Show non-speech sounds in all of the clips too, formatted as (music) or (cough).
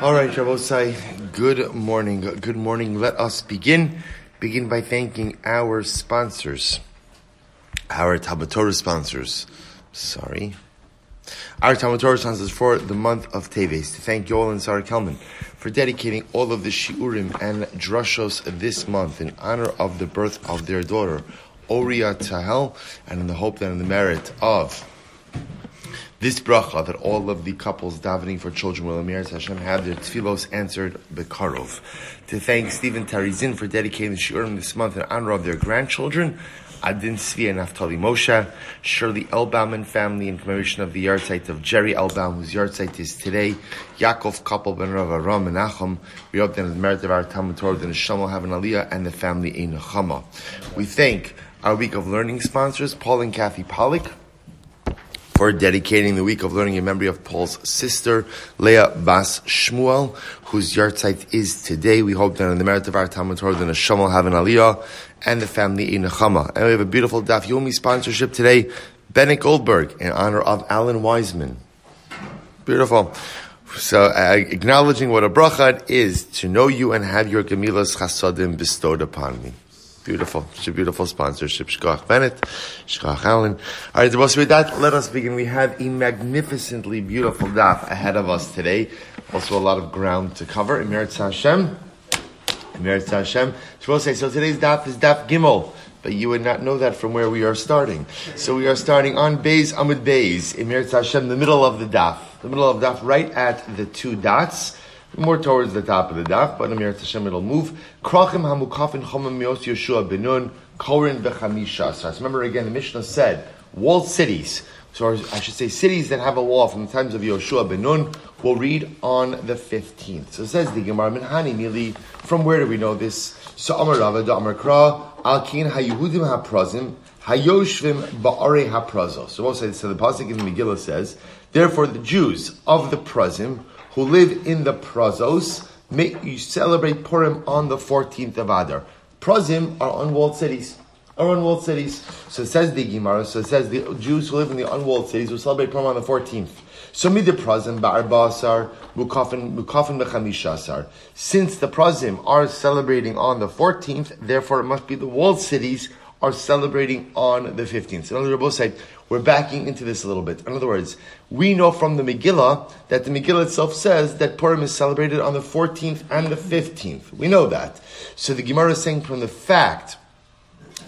All right, Rabosai, good morning. Good morning. Let us begin. Begin by thanking our sponsors, our Tabatorah sponsors. Sorry. Our Tabatorah sponsors for the month of Teves. To thank Yoel and Sarah Kelman for dedicating all of the Shiurim and Drushos this month in honor of the birth of their daughter, Oria Tahel, and in the hope that in the merit of this bracha that all of the couples davening for children will Amir Hashem have their tefillos answered bekarov. To thank Stephen Tarizin for dedicating the shiurim this month in honor of their grandchildren, Adin Svi and Naftali Moshe, Shirley Elbaum and family in commemoration of the yahrzeit of Jerry Elbaum, whose yahrzeit is today, Yaakov couple ben Rav Aram and Nachum. We hope that in the merit of our Talmud Torah, the Neshama will have an aliyah and the family a nechama. We thank our week of learning sponsors, Paul and Kathy Pollock for dedicating the week of learning in memory of Paul's sister, Leah Bas Shmuel, whose yahrzeit is today. We hope that in the merit of our Talmud Torah, the Neshama will have an aliyah and the family in Nechama. And we have a beautiful Daf Yomi sponsorship today, Bennett Goldberg, in honor of Alan Wiseman. Beautiful. So, uh, acknowledging what a bracha is to know you and have your gemilas chasadim bestowed upon me. Beautiful. It's a beautiful sponsorship. Shkoch Bennett, Shkoch Alan. All right, with that, let us begin. We have a magnificently beautiful daf ahead of us today. Also a lot of ground to cover. Emir Hashem. Emir Hashem. So today's daf is daf Gimel. But you would not know that from where we are starting. So we are starting on Beis Amud Beis, Emir Hashem, the middle of the daf. The middle of daf, right at the two dots more towards the top of the daf, but Amir Hashem it'll move. Krachim hamukafin chomim mios Yeshua benun korin bechamisha. So remember again, the Mishnah said walled cities. So I should say cities that have a wall from the times of Yoshua benun. We'll read on the fifteenth. So it says the Gemara Minhani Mili. From where do we know this? So Amar Rava da Amar Kra Alkin HaYehudim HaPrazim Hayoshvim Ba'are HaPrazo. So we'll say so. The pasuk in the Megillah says, therefore the Jews of the Prazim who live in the Prazos, may you celebrate Purim on the 14th of Adar. Prazim are unwalled cities. Are unwalled cities. So it says the Gemara, so it says the Jews who live in the unwalled cities will celebrate Purim on the 14th. So mid the Prazim, Ba'arbasar, Mukafin, Mukafin Bechamishasar. Since the Prazim are celebrating on the 14th, therefore it must be the walled cities are celebrating on the 15th. So in other words, we're backing into this a little bit. In other words, we know from the Megillah that the Megillah itself says that Purim is celebrated on the 14th and the 15th. We know that. So the Gemara is saying from the fact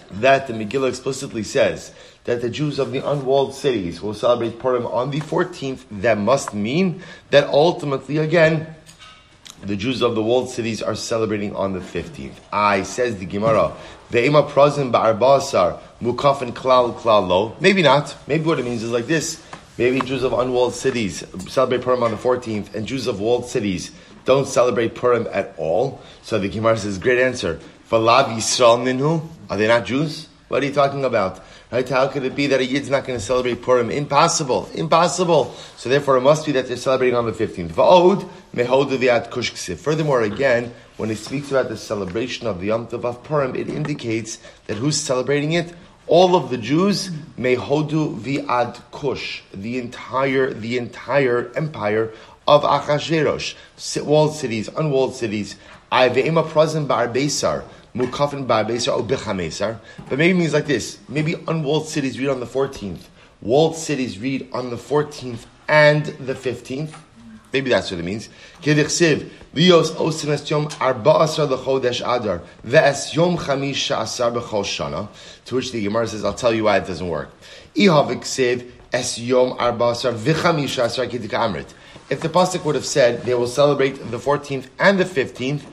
that the Megillah explicitly says that the Jews of the unwalled cities will celebrate Purim on the 14th, that must mean that ultimately, again, the Jews of the walled cities are celebrating on the 15th. I, says the Gemara, Ve'ema prazim ba'arbasar mukafin klal klal lo. Maybe not. Maybe what it means is like this. Maybe Jews of unwalled cities celebrate Purim on the 14th, and Jews of walled cities don't celebrate Purim at all. So the Gemara says, great answer. Are they not Jews? What are you talking about? Right? How could it be that a Yid's not going to celebrate Purim? Impossible. Impossible. So therefore it must be that they're celebrating on the 15th. Va'od mehodu Furthermore, again, when it speaks about the celebration of the Yom Tov of Purim, it indicates that who's celebrating it? All of the Jews, mehodu viad kush, the entire, the entire empire of Achashverosh, walled cities, unwalled cities, I Ve'ema prazim bar besar, mukafin bar besar, or bichamesar. But maybe it means like this. Maybe unwalled cities read on the 14th. Walled cities read on the 14th and the 15th. Maybe that's what it means. Kedichsiv, lios osim es yom arba asar lechodesh adar, ve'es yom chamish asar b'chol shana. To which the Gemara says, I'll tell you why it doesn't work. Ihaviksiv es yom arba asar v'chamish asar amrit. If the pasuk would have said they will celebrate the 14th and the 15th,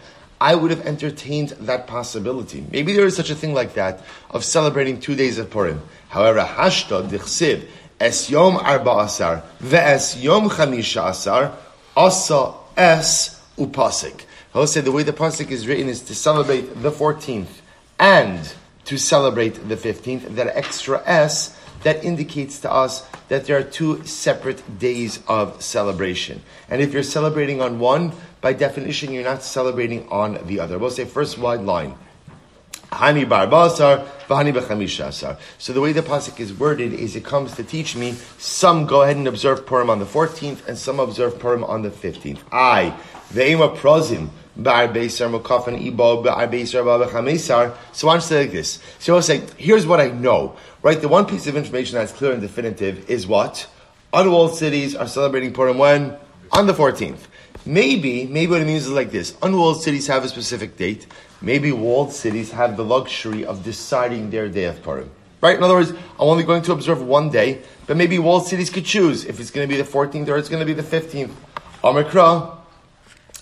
I would have entertained that possibility. Maybe there is such a thing like that of celebrating two days of Purim. However, hashta dichsiv es yom arba asar ve'es yom chamisha asar asa es upasik. I will say the way the pasuk is written is to celebrate the 14th and to celebrate the 15th. That extra s that indicates to us that there are two separate days of celebration. And if you're celebrating on one, by definition, you're not celebrating on the other. We'll say first wide line. B'chamishasar. So the way the pasuk is worded is it comes to teach me some go ahead and observe Purim on the 14th and some observe Purim on the 15th. I, ve'ema prozim, So I say like this. So I'll say, here's what I know. Right, the one piece of information that's clear and definitive is what? Unwalled cities are celebrating Purim when? On the 14th. Maybe, maybe what it means is like this. Unwalled cities have a specific date. Maybe walled cities have the luxury of deciding their day of Purim. Right? In other words, I'm only going to observe one day, but maybe walled cities could choose if it's going to be the 14th or it's going to be the 15th. Omikra,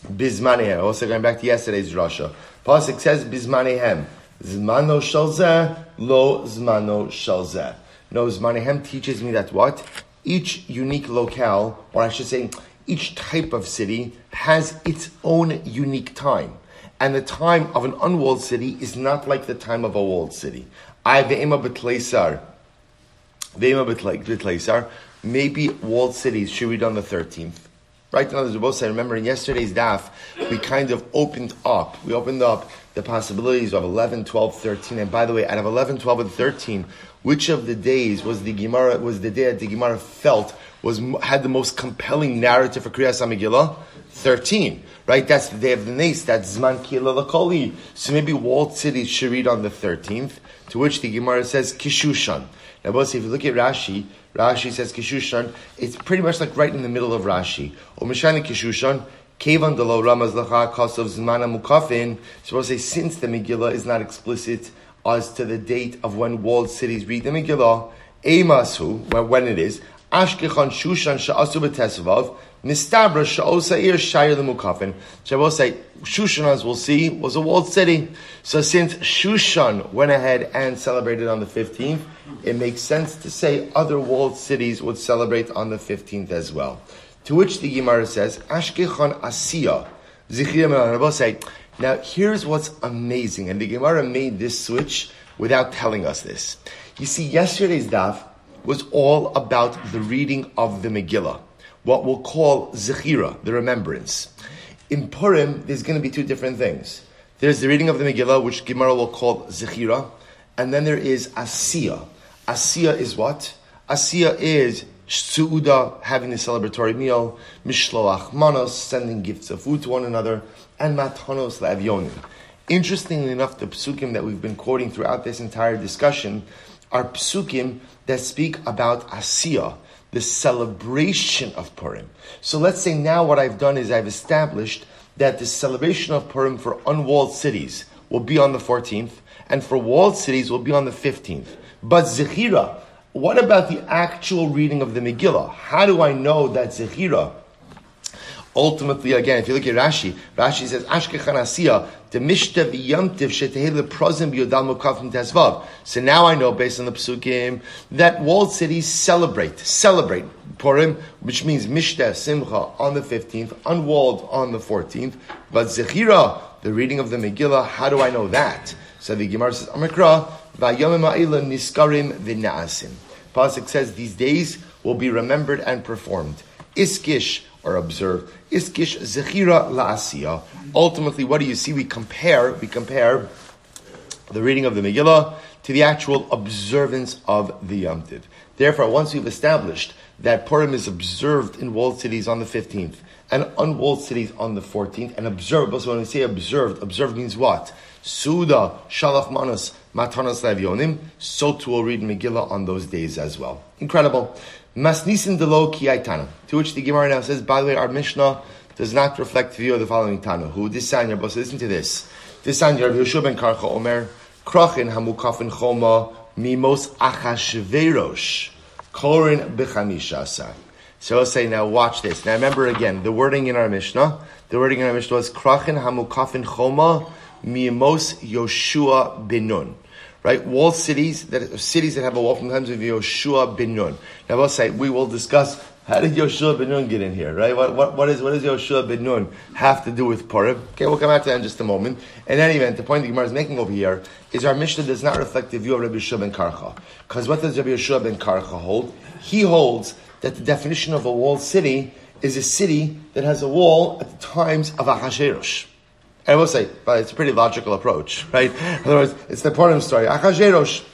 Bismanehem. Also going back to yesterday's Rasha. Pasuk says Bismanehem. Zmano shalzeh, lo zmano shalzeh. No, Zmanehem teaches me that what? Each unique locale, or I should say, each type of city has its own unique time. And the time of an unwalled city is not like the time of a walled city. I ve'ema betleisar. Ve'ema betleisar. Maybe walled cities should be done the 13th. Right? now, other words, both say, remember in yesterday's daf, we kind of opened up. We opened up the possibilities of 11, 12, 13. And by the way, out of 11, 12, and 13, which of the days was the Gemara, was the day that the Gemara felt was, had the most compelling narrative for Kriyas HaMegillah? 13 right? That's the day of the Nace, that's Zman Kila Lakoli. So maybe walled cities should read on the 13th, to which the Gemara says Kishushan. Now, both if you look at Rashi, Rashi says Kishushan, it's pretty much like right in the middle of Rashi. Or Kishushan, Kevan de lo Ramaz Lacha Kosov Zmana Mukafin. So we'll say, since the Megillah is not explicit as to the date of when walled cities read the Megillah, Emasu, when it is, Ashkechon Shushan Sha'asu B'Tesvav, Mistabra Sha'osair Shire the Mukafin. Shabbos Shushan, as we'll see, was a walled city. So since Shushan went ahead and celebrated on the 15th, it makes sense to say other walled cities would celebrate on the 15th as well. To which the Gemara says, Ashkechon Asiya. now here's what's amazing, and the Gemara made this switch without telling us this. You see, yesterday's daf was all about the reading of the Megillah what we'll call zechira, the remembrance. In Purim, there's going to be two different things. There's the reading of the Megillah, which Gemara will call zechira, and then there is asiya. Asiya is what? Asiya is suuda, having a celebratory meal, mishloach manos, sending gifts of food to one another, and matanos lavyonim. Interestingly enough, the psukim that we've been quoting throughout this entire discussion are psukim that speak about asiya, the celebration of Purim. So let's say now what I've done is I've established that the celebration of Purim for unwalled cities will be on the 14th, and for walled cities will be on the 15th. But Zechira, what about the actual reading of the Megillah? How do I know that Zechira Ultimately, again, if you look at Rashi, Rashi says, Ashkechan the Mishta v'yamtiv shetehele prozim b'yodal mukafim tezvav. So now I know, based on the psukim, that walled cities celebrate, celebrate Purim, which means Mishta, Simcha, on the 15th, unwalled on the 14th, but Zechira, the reading of the Megillah, how do I know that? So the Gemara says, Amikra, v'yomim ha'ila niskarim v'na'asim. Pasuk says, these days will be remembered and performed. Iskish, or observed. Iskish zechira la'asiya. Ultimately, what do you see? We compare, we compare the reading of the Megillah to the actual observance of the Yom Tiv. Therefore, once we've established that Purim is observed in walled cities on the 15th and unwalled cities on the 14th, and observed, so when we say observed, observed means what? Suda, Shalach Manas, Matanas Levionim, so too we'll read Megillah on those days as well. Incredible. Masnisin delo ki aitana. To which the Gemara now says, by the way, our Mishnah does not reflect the view of the following Tana. Who this Sanya, but listen to this. This Sanya, Rabbi Yeshua ben Karcha Omer, Krochin hamukafin choma mimos achashverosh korin b'chamisha So I'll say now, watch this. Now remember again, the wording in our Mishnah, the wording in our Mishnah was Krochin hamukafin choma mimos Yoshua binun right? Walled cities that cities that have a wall from times of Yoshua bin Nun. Now, we'll say we will discuss how did Yoshua bin Nun get in here, right? What, what, what, is, what does Yoshua bin Nun have to do with Purim? Okay, we'll come back to that in just a moment. In any event, the point the Gemara is making over here is our Mishnah does not reflect the view of Rabbi Yeshua ben Karcha. Because what does Rabbi Yeshua ben Karcha hold? He holds that the definition of a walled city is a city that has a wall at the times of a Ahasuerus. And I will say, but it's a pretty logical approach, right? In other words, it's the Purim story. Achashverosh.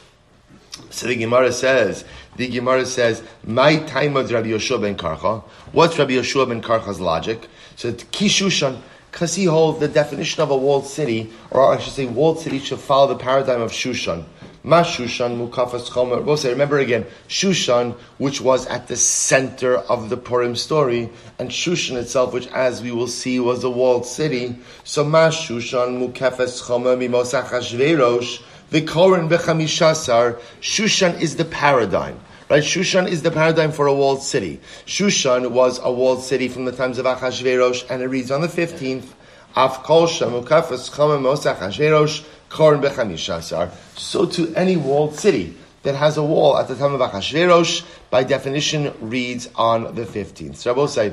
So the Gemara says, the Gemara says, "My time of Rabbi Yeshua ben Karcha." What's Rabbi Yeshua ben Karcha's logic? So Kishushan, because he holds the definition of a walled city, or I should say, walled city should follow the paradigm of Shushan. Ma Shushan Mukafas Chomer. We'll say, remember again, Shushan, which was at the center of the Purim story, and Shushan itself, which, as we will see, was a walled city. So Ma Shushan Mukafas Chomer Mimosach Hashverosh. Vikorin Bechamishasar. Shushan is the paradigm. Right? Shushan is the paradigm for a walled city. Shushan was a walled city from the times of Achashverosh, and it reads on the 15th, Af kol shamukafas chamem Bechamishasar. So to any walled city that has a wall at the time of Achashverosh, by definition, reads on the 15th. So Rabbi say,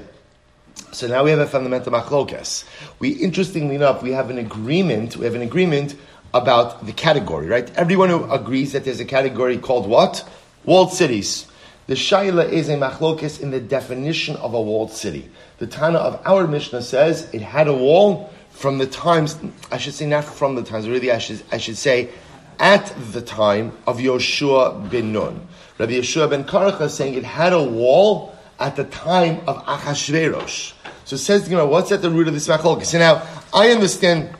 so now we have a fundamental machlokas. We, interestingly enough, we have an agreement, we have an agreement about the category, right? Everyone who agrees that there's a category called what? Walled cities. The Shaila is a machlokis in the definition of a walled city. The Tana of our Mishnah says it had a wall from the times, I should say not from the times, really I should, I should say at the time of Yoshua bin Nun. Rabbi Yeshua ben Karach is saying it had a wall at the time of Achashverosh. So it says, you know, what's at the root of this machlokis? So now, I understand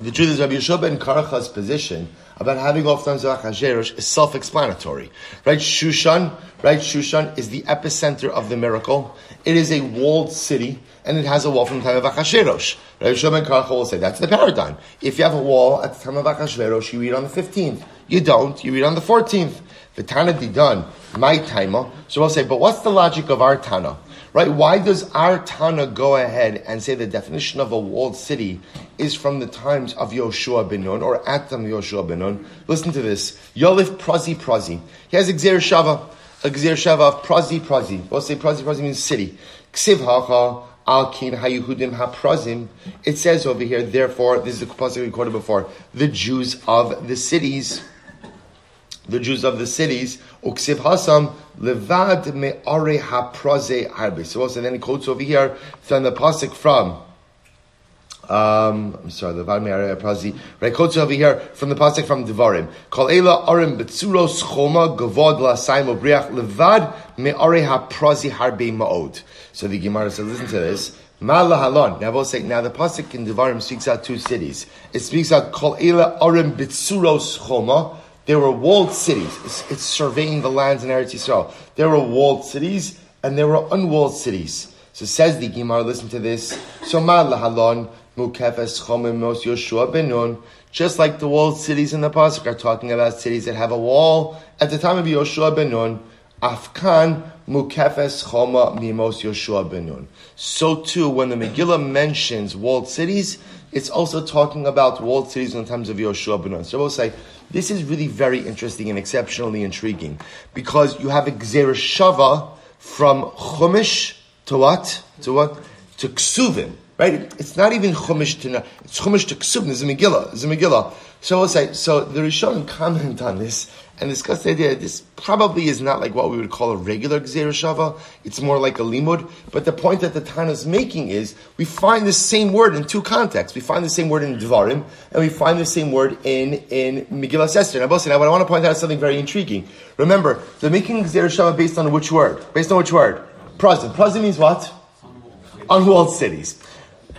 the truth is Rabbi Yeshua ben Karach's position about having off times of Achashverosh is self-explanatory. Right? Shushan, right? Shushan is the epicenter of the miracle. It is a walled city, and it has a wall from the time of Achashverosh. Rabbi Shimon Karcha will say that's the paradigm. If you have a wall at the time of Achashverosh, you read on the 15th. You don't, you read on the 14th. The Tana Didan, my Taima. So we'll say, but what's the logic of our Tana? Right? Why does our Tana go ahead and say the definition of a walled city is from the times of Yoshua ben Nun, or at the Yoshua ben Nun? Listen to this. Yolif Prazi Prazi. He has Gzera Shava, a Gzera Shava Prazi Prazi. We'll say Prazi Prazi means city. Ksiv Hacha, Al Kin Hayuhudim HaPrazim. It says over here, therefore, this is the passage we quoted before, the Jews of the cities the Jews of the cities, uksiv hasam levad me'are hapraze harbe. So also then he quotes over here from the pasuk from. Um, I'm sorry, levad me'are hapraze. Right, quotes over here from the pasuk from Devarim. Kol ela arim betzuros choma gavod la'asayim obriach levad me'are hapraze harbe ma'od. So the Gemara says, listen to this. Now we'll say, now the pasuk in Devarim speaks out two cities. It speaks out kol ela arim betzuros choma. There were walled cities. It's, it's, surveying the lands in Eretz Yisrael. There were walled cities and there were unwalled cities. So says the Gemara, listen to this. So lahalon mukefes chomim mos Yoshua benun. Just like the walled cities in the pasuk are talking about cities that have a wall at the time of Yoshua benun. Afkan mukefes choma mimos Yoshua benun. So too, when the Megillah mentions walled cities, it's also talking about walled cities in the times of Yoshua benun. So we'll say this is really very interesting and exceptionally intriguing because you have a Shava from Chumash to what? To what? To Ksuvim. Right? It's not even Chumash to, it's Chumash to Ksuvim. It's a Megillah. It's a Megillah. So we'll say, so the Rishonim comment on this and discuss the idea this probably is not like what we would call a regular Gzera Shava. It's more like a limud. But the point that the Tana is making is we find the same word in two contexts. We find the same word in Dvarim, and we find the same word in, in Megillah Esther. Now, now, what I want to point out something very intriguing. Remember, they're making Gzera Shava based on which word? Based on which word? Prazim. Prazim means what? Unwalled cities.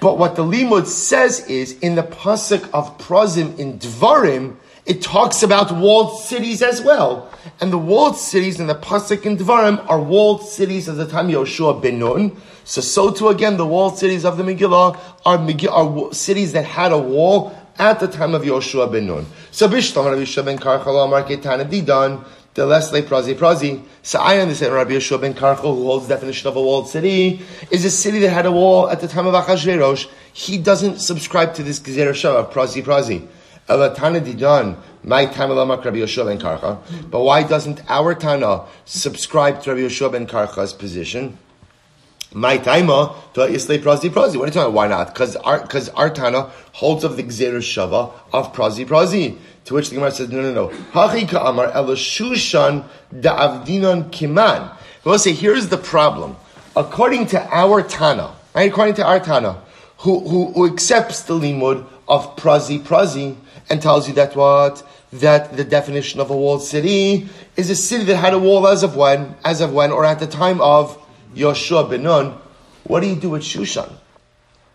But what the limud says is in the pasuk of Prazim in Dvarim, it talks about walled cities as well. And the walled cities in the Pasuk and Dvarim are walled cities of the time of Yoshua ben Nun. So, so too again, the walled cities of the Megillah are, are cities that had a wall at the time of Yoshua ben Nun. So, Bishlam Rabbi Yeshua ben Karchal Amar Ketan Didan, the Leslie Prazi Prazi. So I understand Rabbi Yeshua ben Karchal, who holds the definition of a walled city, is a city that had a wall at the time of Achashverosh. He doesn't subscribe to this Gezerah of Prazi Prazi. But why doesn't our Tana subscribe to Rabbi Yoshua ben Karcha's position? My taima to islay prazi prazi. What are you talking about? Why not? Because our because our Tana holds of the gzera shava of prazi prazi. To which the Gemara says, no, no, no. Hachi ka'amar elashushan da'avdinon kiman. We'll say, here's the problem. According to our Tana, right? According to our Tana, who, who, who accepts the limud of prazi prazi and tells you that what? That the definition of a walled city is a city that had a wall as of when, as of when, or at the time of Yoshua ben Nun. What do you do with Shushan?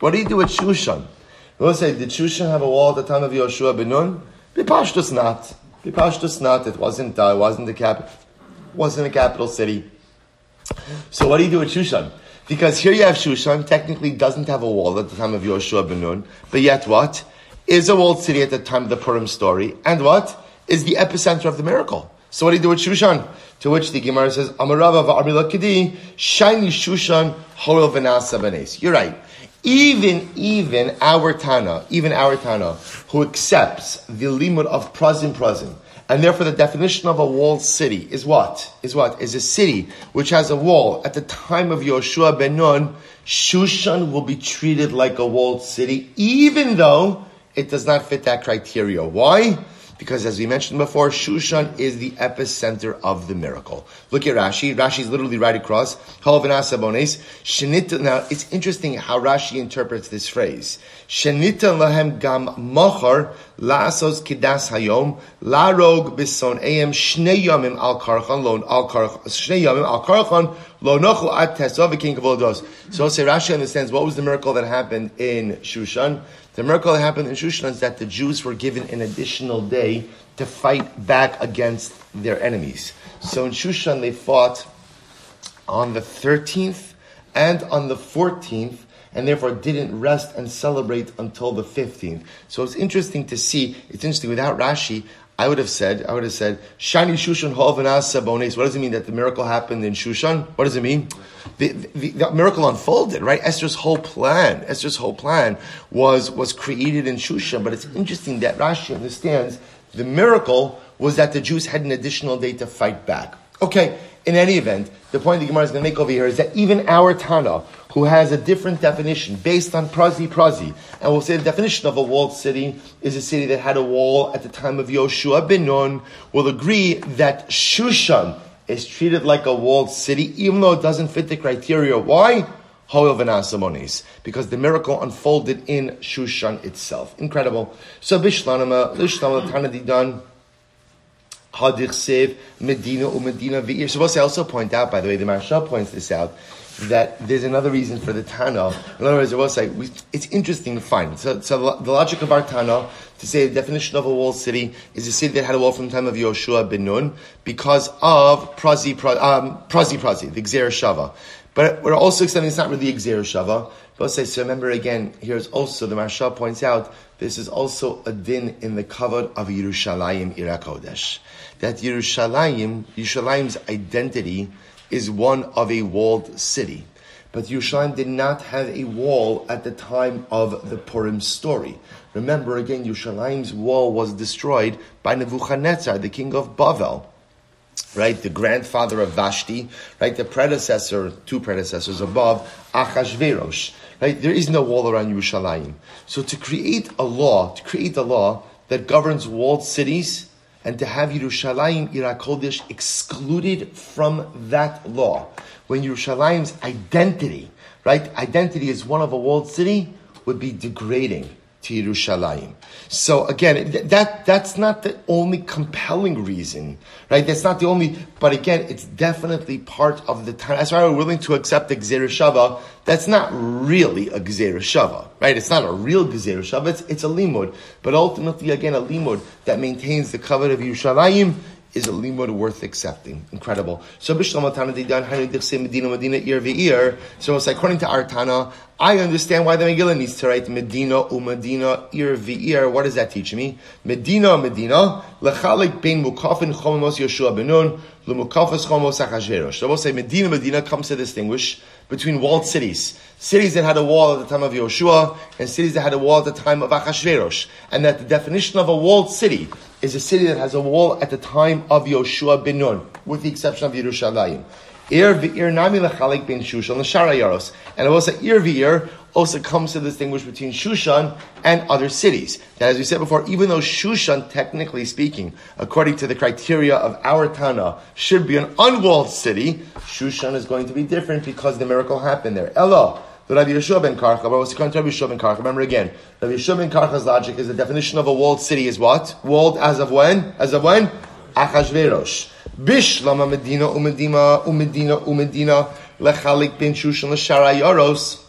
What do you do with Shushan? We'll say, did Shushan have a wall at the time of Yoshua ben Nun? Bipashtus not. Bipashtus not. It wasn't, uh, it wasn't the capital, wasn't a capital city. So what do you do with Shushan? Because here you have Shushan, technically doesn't have a wall at the time of Yoshua ben Nun, but yet what? Is a walled city at the time of the Purim story, and what? Is the epicenter of the miracle. So what do you do with Shushan? To which the Gemara says, Amarava va'amila kidi, shiny Shushan, hoel v'nasa b'nes. You're right. Even, even our Tana, even our Tana, who accepts the limud of prazim prazim, and therefore the definition of a walled city is what? Is what? Is a city which has a wall. At the time of Yoshua ben Nun, Shushan will be treated like a walled city, even though it does not fit that criteria. Why? Because as we mentioned before, Shushan is the epicenter of the miracle. Look at Rashi. Rashi is literally right across. Now, it's interesting how Rashi interprets this phrase. Kidas hayom shnei yamim al. So say Rashi understands what was the miracle that happened in Shushan. The miracle that happened in Shushan is that the Jews were given an additional day to fight back against their enemies. So in Shushan they fought on the 13th and on the 14th and therefore didn't rest and celebrate until the 15th. So it's interesting to see, it's interesting, without Rashi, I would have said, I would have said, Shani Shushan Sabones. What does it mean that the miracle happened in Shushan? What does it mean? The, the, the, miracle unfolded, right? Esther's whole plan, Esther's whole plan was, was created in Shushan. But it's interesting that Rashi understands the miracle was that the Jews had an additional day to fight back. Okay, in any event, the point the Gemara is going to make over here is that even our Tana, who has a different definition based on prazi prazi, and we'll say the definition of a walled city is a city that had a wall at the time of Yoshua ben Nun, will agree that Shushan is treated like a walled city, even though it doesn't fit the criteria. Why? Because the miracle unfolded in Shushan itself. Incredible. So Bishlanama, Lishlanama Tanadidan. Medina, Medina. So, I also point out, by the way, the Maharsha points this out, that there's another reason for the Tana. In other words, I will say, we, it's interesting to find. So, so the logic of our Tana, to say the definition of a walled city is a city that had a wall from the time of Yoshua ben Nun, because of Prazi, um, Prazi, Prazi, the Gzer Shava. But we're also extending it's not really Gzer Shava. But say, so remember again, here's also, the Maharsha points out, this is also a din in the kavod of Yerushalayim Irakodesh. That Yerushalayim, Yerushalayim's identity is one of a walled city. But Yerushalayim did not have a wall at the time of the Purim story. Remember again, Yerushalayim's wall was destroyed by Nebuchadnezzar, the king of Bavel. Right, the grandfather of Vashti, right, the predecessor, two predecessors above, Achashverosh. Right, there is no wall around Yerushalayim. So to create a law, to create a law that governs walled cities, and to have Yerushalayim Irakodesh excluded from that law. When Yerushalayim's identity, right, identity as one of a walled city, would be degrading to Yerushalayim. So again, that that's not the only compelling reason, right? That's not the only, but again, it's definitely part of the time. That's why we're willing to accept the Shava. That's not really a Shava, right? It's not a real Shava. It's, it's a limud, but ultimately, again, a limud that maintains the covenant of Yerushalayim is a limud worth accepting. Incredible. So it's according to Artana, I understand why the Megillah needs to write Medina u'Medina Ir v'ir. What does that teach me? Medina Medina lechalik bein mukafin chomos Yeshua benun lumukafas chomos achashverosh. So we'll say Medina Medina comes to distinguish between walled cities. Cities that had a wall at the time of Yoshua and cities that had a wall at the time of Achashverosh. And that the definition of a walled city is a city that has a wall at the time of Yoshua bin Nun, with the exception of Yerushalayim. Ir v'ir nami lechalik bin Shushan l'shara yaros. And also ir v'ir also comes to distinguish between Shushan and other cities. That, as we said before, even though Shushan, technically speaking, according to the criteria of our Tana, should be an unwalled city, Shushan is going to be different because the miracle happened there. Ella, the Rabbi Yeshua ben Karcha, but what's according to Rabbi Yeshua ben Karcha? Remember again, Rabbi Yeshua ben Karcha's logic is the definition of a walled city is what? Walled as of when? As of when? Achashverosh. Bishlama Medina umedina umedina umedina lechalik bin Shushan l'shara yoros.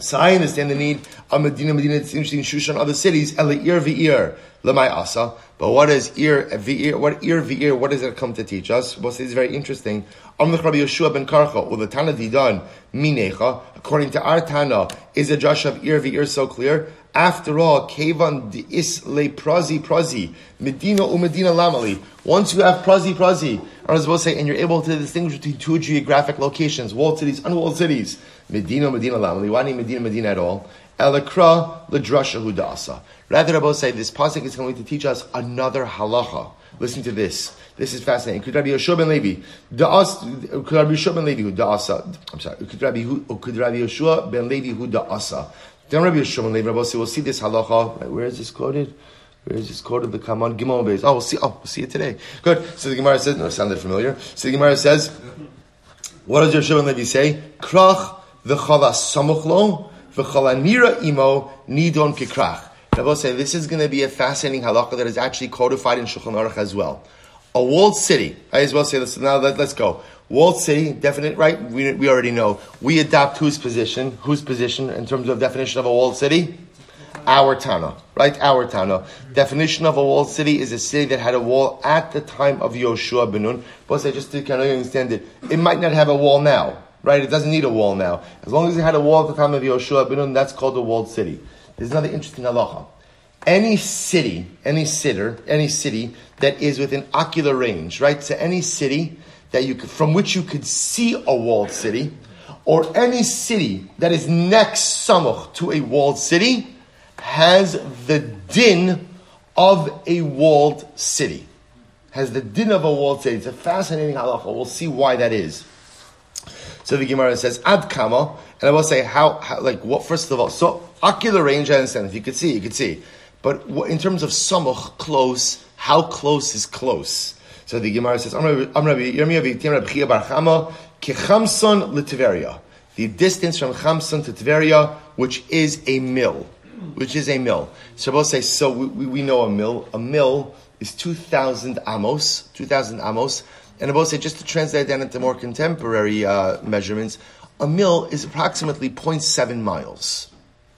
So I understand the need of Medina, Medina, it's interesting, Shushan, other cities, Ele ir v'ir, lemay asa. But what is ir v'ir, what ir v'ir, what does it come to teach us? Well, it's very interesting. Amlech Rabbi Yeshua ben Karcha, well, the Tana Didan, minecha, according to our Tana, is a Josh of ir v'ir so clear? After all, Kevan is le prazi prazi, Medina u Medina lamali. Once you have prazi prazi, I was supposed to say, and you're able to distinguish between two geographic locations, walled cities, unwalled cities, Medina, Medina lamali. Why need Medina, Medina at all? Elakra ledrasha hudasa. Rather, Rabbi say this pasuk is going to teach us another halacha. Listen to this. This is fascinating. Could Rabbi Yeshua ben Levi, could Rabbi Yeshua ben Levi who da'asa, I'm sorry, could Rabbi, could Rabbi ben Levi who da'asa, then Rabbi ben Levi, Rabbi we'll see this halacha, right, where is this quoted? Where is this quoted? The Kaman Gimel Beis. Oh, we'll see. Oh, we'll see it today. Good. So the Gemara says. No, sounded familiar. So the Gemara says, what does Yeshua ben Levi say? Krach v'chala samuchlo v'chala nira imo nidon kikrach. Rabbi say this is going to be a fascinating halacha that is actually codified in Shulchan Aruch as well. A walled city. I as well say this. Now let, us go. Walled city, definite, right? We, we already know. We adopt whose position? Whose position in terms of definition of a walled city? Our Tana, right? Our Tana. Definition of a walled city is a city that had a wall at the time of Yoshua Benun. But I just to kind of understand it, it might not have a wall now, right? It doesn't need a wall now. As long as it had a wall at the time of Yoshua Benun, that's called a walled city. There's another interesting halacha. Any city, any sitter, any city that is within ocular range, right? So any city that you could, from which you could see a walled city, or any city that is next samuch to a walled city, has the din of a walled city. Has the din of a walled city. It's a fascinating halacha. We'll see why that is. So the Gemara says, Ad kama, and I will say how, how, like what, first of all, so ocular range, I understand. If you could see, you could see. But in terms of samuch, close, how close is close? So the Gemara says, The distance from Chamson to Tveria, which is a mill. Which is a mill. So we'll so we, we know a mill. A mill is 2,000 amos, 2,000 amos. And I will say, just to translate that into more contemporary uh, measurements, a mill is approximately 0.7 miles.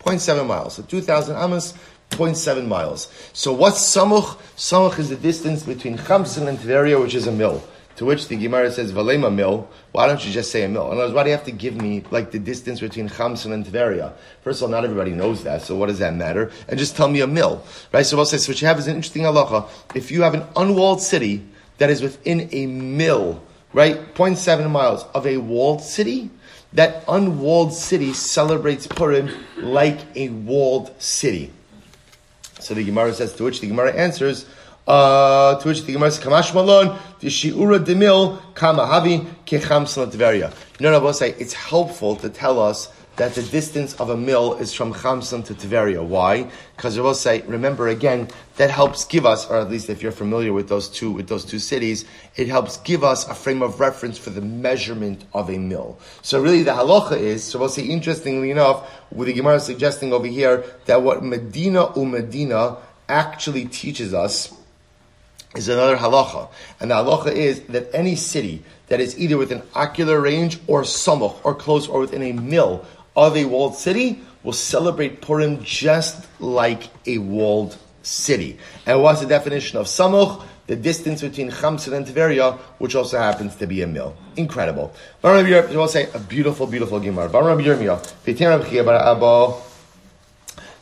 0.7 miles. So 2,000 amos 0.7 miles. So what's Samuch? Samuch is the distance between Chamsin and Tveria, which is a mill. To which the Gemara says, Valema mill. Why don't you just say a mill? In other words, why do you have to give me like the distance between Chamsin and Tveria? First of all, not everybody knows that, so what does that matter? And just tell me a mill. Right? So I'll say, so what you have is an interesting halacha. If you have an unwalled city that is within a mill, right, 0.7 miles of a walled city, that unwalled city celebrates Purim like a walled city. So the Gemara says, to which the Gemara answers, uh, to which the Gemara says, Kamash Malon, the Shiura Demil, Kamahavi, Kecham Salatveria. No, no, but say, it's helpful to tell us that the distance of a mill is from Chamson to Tveria. Why? Because I will say, remember again, that helps give us, or at least if you're familiar with those two with those two cities, it helps give us a frame of reference for the measurement of a mill. So really, the halacha is, so we'll see. Interestingly enough, with the Gemara suggesting over here that what Medina u Medina actually teaches us is another halacha, and the halacha is that any city that is either within ocular range or samuch or close or within a mill of a walled city will celebrate Purim just like a walled city. And what's the definition of samuch? The distance between Chamsin and Tveria, which also happens to be a mill. Incredible. I will say a beautiful, beautiful Gemara.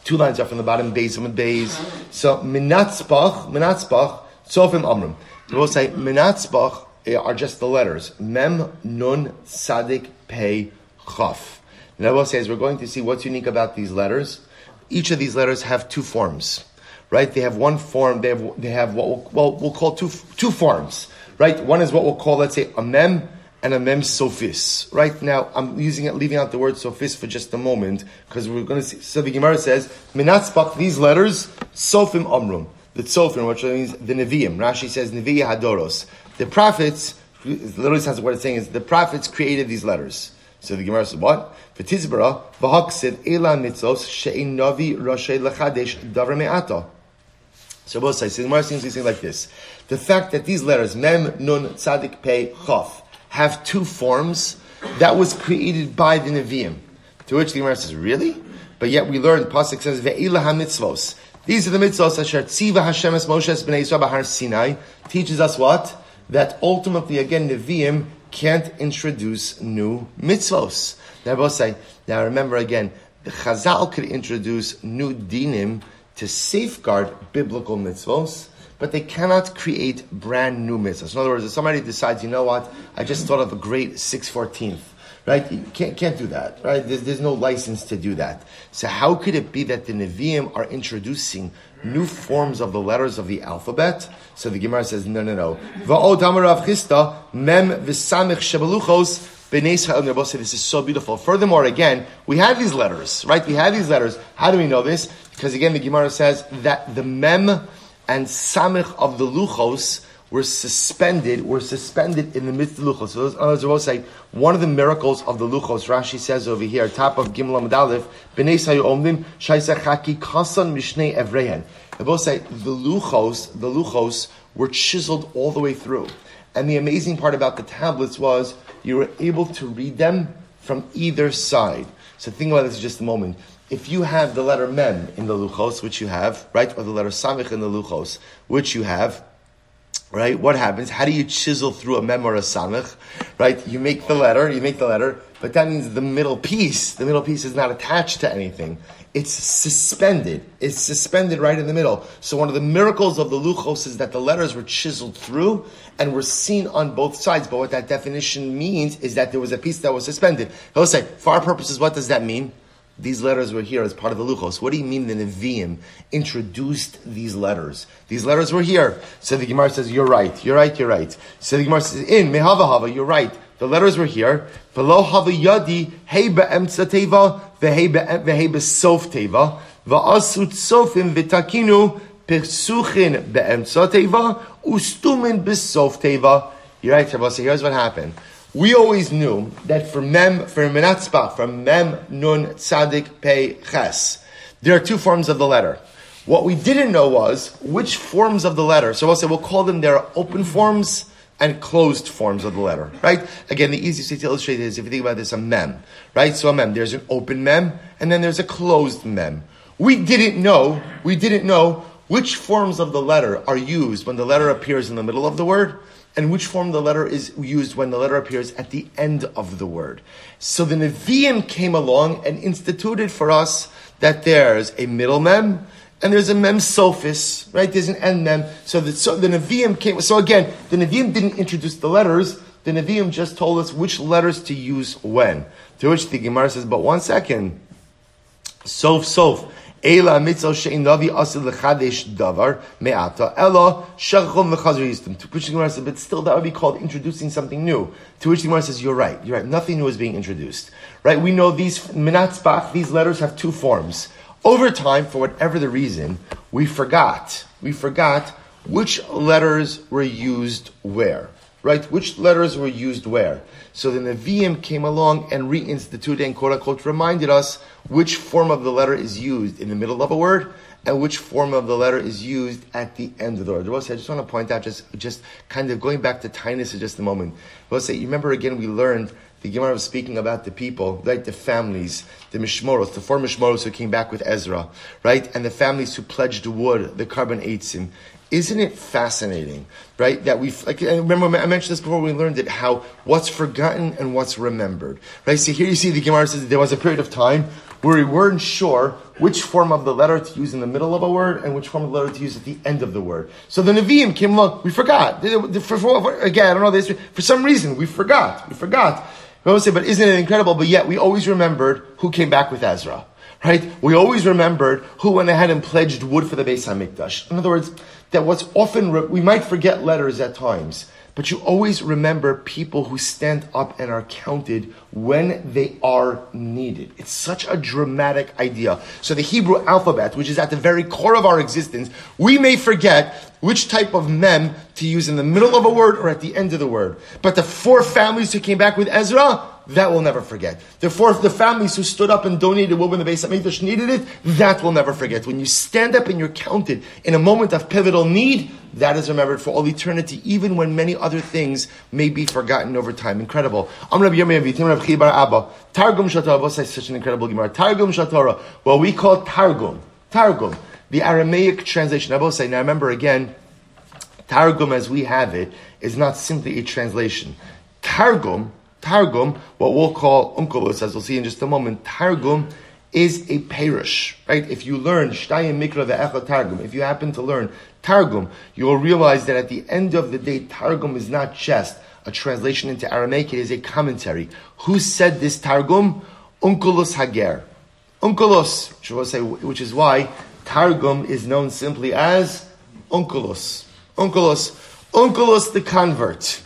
Two lines are from the bottom, Beis and Beis. So, Minatzbach, Minatzbach, Sofim Amram. We will say Minatzbach eh, are just the letters. Mem, Nun, Sadik, Pei, Chaf. Nebuah says we're going to see what's unique about these letters. Each of these letters have two forms, right? They have one form. They have they have what we'll, well we'll call two two forms, right? One is what we'll call let's say a mem and a mem sophis. Right now, I'm using it, leaving out the word sophis for just a moment because we're going to see. So the Gemara says minatzbach these letters sophim amrum. The sophim, which means the neviim. Rashi says neviya hadoros. The prophets, literally says what it's saying is the prophets created these letters. So the Gemara says, what? V'tizbara, v'haksid ela mitzvos she'in navi rashay lechadesh davar me'ata. So both sides, the Gemara seems to be saying like this. The fact that these letters, mem, nun, tzadik, pei, chaf, have two forms, that was created by the Nevi'im. To which the Gemara says, really? But yet we learned, Pasuk says, ve'ila ha-mitzvos. These are the mitzvos asher tziva Hashem es Moshe es b'nei Yisrael b'har Sinai. Teaches us what? That ultimately, again, Nevi'im can't introduce new mitzvos. Now, say, now remember again, the Chazal could introduce new dinim to safeguard biblical mitzvos, but they cannot create brand new mitzvahs. In other words, if somebody decides, you know what, I just thought of a great 614th, right? You can't, can't do that, right? There's, there's no license to do that. So how could it be that the Nevi'im are introducing new forms of the letters of the alphabet? So the Gemara says, no, no, no. Va'od Rav Chisda, mem v'samich shebeluchos, this is so beautiful. Furthermore, again, we have these letters, right? We have these letters. How do we know this? Because again, the Gemara says that the mem and samich of the luchos were suspended, were suspended in the midst of the luchos. So those others say one of the miracles of the luchos. Rashi says over here, top of Gimel Aleph, b'nei sayu omdim shaisachaki kasan mishnei evrehen. They both say the luchos, the luchos were chiseled all the way through. And the amazing part about the tablets was you were able to read them from either side. So think about this for just a moment if you have the letter mem in the luchos, which you have, right, or the letter samich in the luchos, which you have, right, what happens? How do you chisel through a mem or a samich? Right, you make the letter, you make the letter, but that means the middle piece, the middle piece is not attached to anything. It's suspended. It's suspended right in the middle. So one of the miracles of the luchos is that the letters were chiseled through and were seen on both sides. But what that definition means is that there was a piece that was suspended. He'll say, for our purposes, what does that mean? These letters were here as part of the Luchos. What do you mean the Nevi'im introduced these letters? These letters were here. So the Gemara says, you're right, you're right, you're right. So the Gemara says, in Mehava Hava, you're right. The letters were here. V'lo hava yadi, hei be'emtza teva, v'hei be'sof teva, v'asut sofim v'takinu, persuchin be'emtza teva, ustumin be'sof teva. You're right, Shabbos. So here's what happened. We always knew that for mem, for menatzpa, from mem, nun, tzadik, pei, ches, there are two forms of the letter. What we didn't know was which forms of the letter. So we'll say we'll call them there are open forms and closed forms of the letter, right? Again, the easiest way to illustrate is if you think about this, a mem, right? So a mem, there's an open mem and then there's a closed mem. We didn't know, we didn't know which forms of the letter are used when the letter appears in the middle of the word and which form the letter is used when the letter appears at the end of the word. So the Nevi'im came along and instituted for us that there's a middle mem and there's a mem sophis, right? There's an end mem. So the, so the Nevi'im came, so again, the Nevi'im didn't introduce the letters, the Nevi'im just told us which letters to use when. To which the Gemara says, but one second. Soph, soph. Ela mitzvah shein navi asil lechadesh davar me'ata ela shachom v'chazir yistim. To which the Gemara says, but still that would be called introducing something new. To which the Gemara says, you're right, you're right. Nothing new is being introduced. Right? We know these minatzbach, these letters have two forms. Over time, for whatever the reason, we forgot. We forgot which letters were used where. Right? Which letters were used where. So then the Nevi'im came along and reinstituted and quote unquote reminded us which form of the letter is used in the middle of a word and which form of the letter is used at the end of the word. I just want to point out, just, just kind of going back to Taanis for just a moment. Say, you remember again, we learned the Gemara was speaking about the people, right? The families, the Mishmoros, the four Mishmoros who came back with Ezra, right? And the families who pledged wood, the korban eitzim. Isn't it fascinating, right? That we like. I remember I mentioned this before. We learned it how what's forgotten and what's remembered, right? So here you see the Gemara says there was a period of time where we weren't sure which form of the letter to use in the middle of a word and which form of the letter to use at the end of the word. So the Nevi'im came along. We forgot. Again, I don't know this. For some reason, we forgot. We forgot. We always say, but isn't it incredible? But yet we always remembered who came back with Ezra. Right? We always remembered who went ahead and pledged wood for the Beis HaMikdash. In other words, that what's often, re- we might forget letters at times, but you always remember people who stand up and are counted when they are needed. It's such a dramatic idea. So the Hebrew alphabet, which is at the very core of our existence, we may forget which type of mem to use in the middle of a word or at the end of the word. But the four families who came back with Ezra, that we'll never forget. Therefore, the families who stood up and donated wood when the base Hamikdash needed it, that we'll never forget. When you stand up and you're counted in a moment of pivotal need, that is remembered for all eternity, even when many other things may be forgotten over time. Incredible. Am Rabbi Yirmiyah Rabbi Chiya bar Abba. Targum Shatorah, such an incredible Gemara. Targum Shatorah, what we call Targum. Targum, the Aramaic translation. I will say, now remember again, Targum as we have it is not simply a translation. Targum, Targum, what we'll call Unkelos, as we'll see in just a moment, Targum is a parish, right? If you learn Shtayim Mikra ve'echa Targum, if you happen to learn Targum, you will realize that at the end of the day, Targum is not just a translation into Aramaic, it is a commentary. Who said this Targum? Unkelos Hager. Unkelos, which is why Targum is known simply as Unkelos. Unkelos. Unkelos the convert.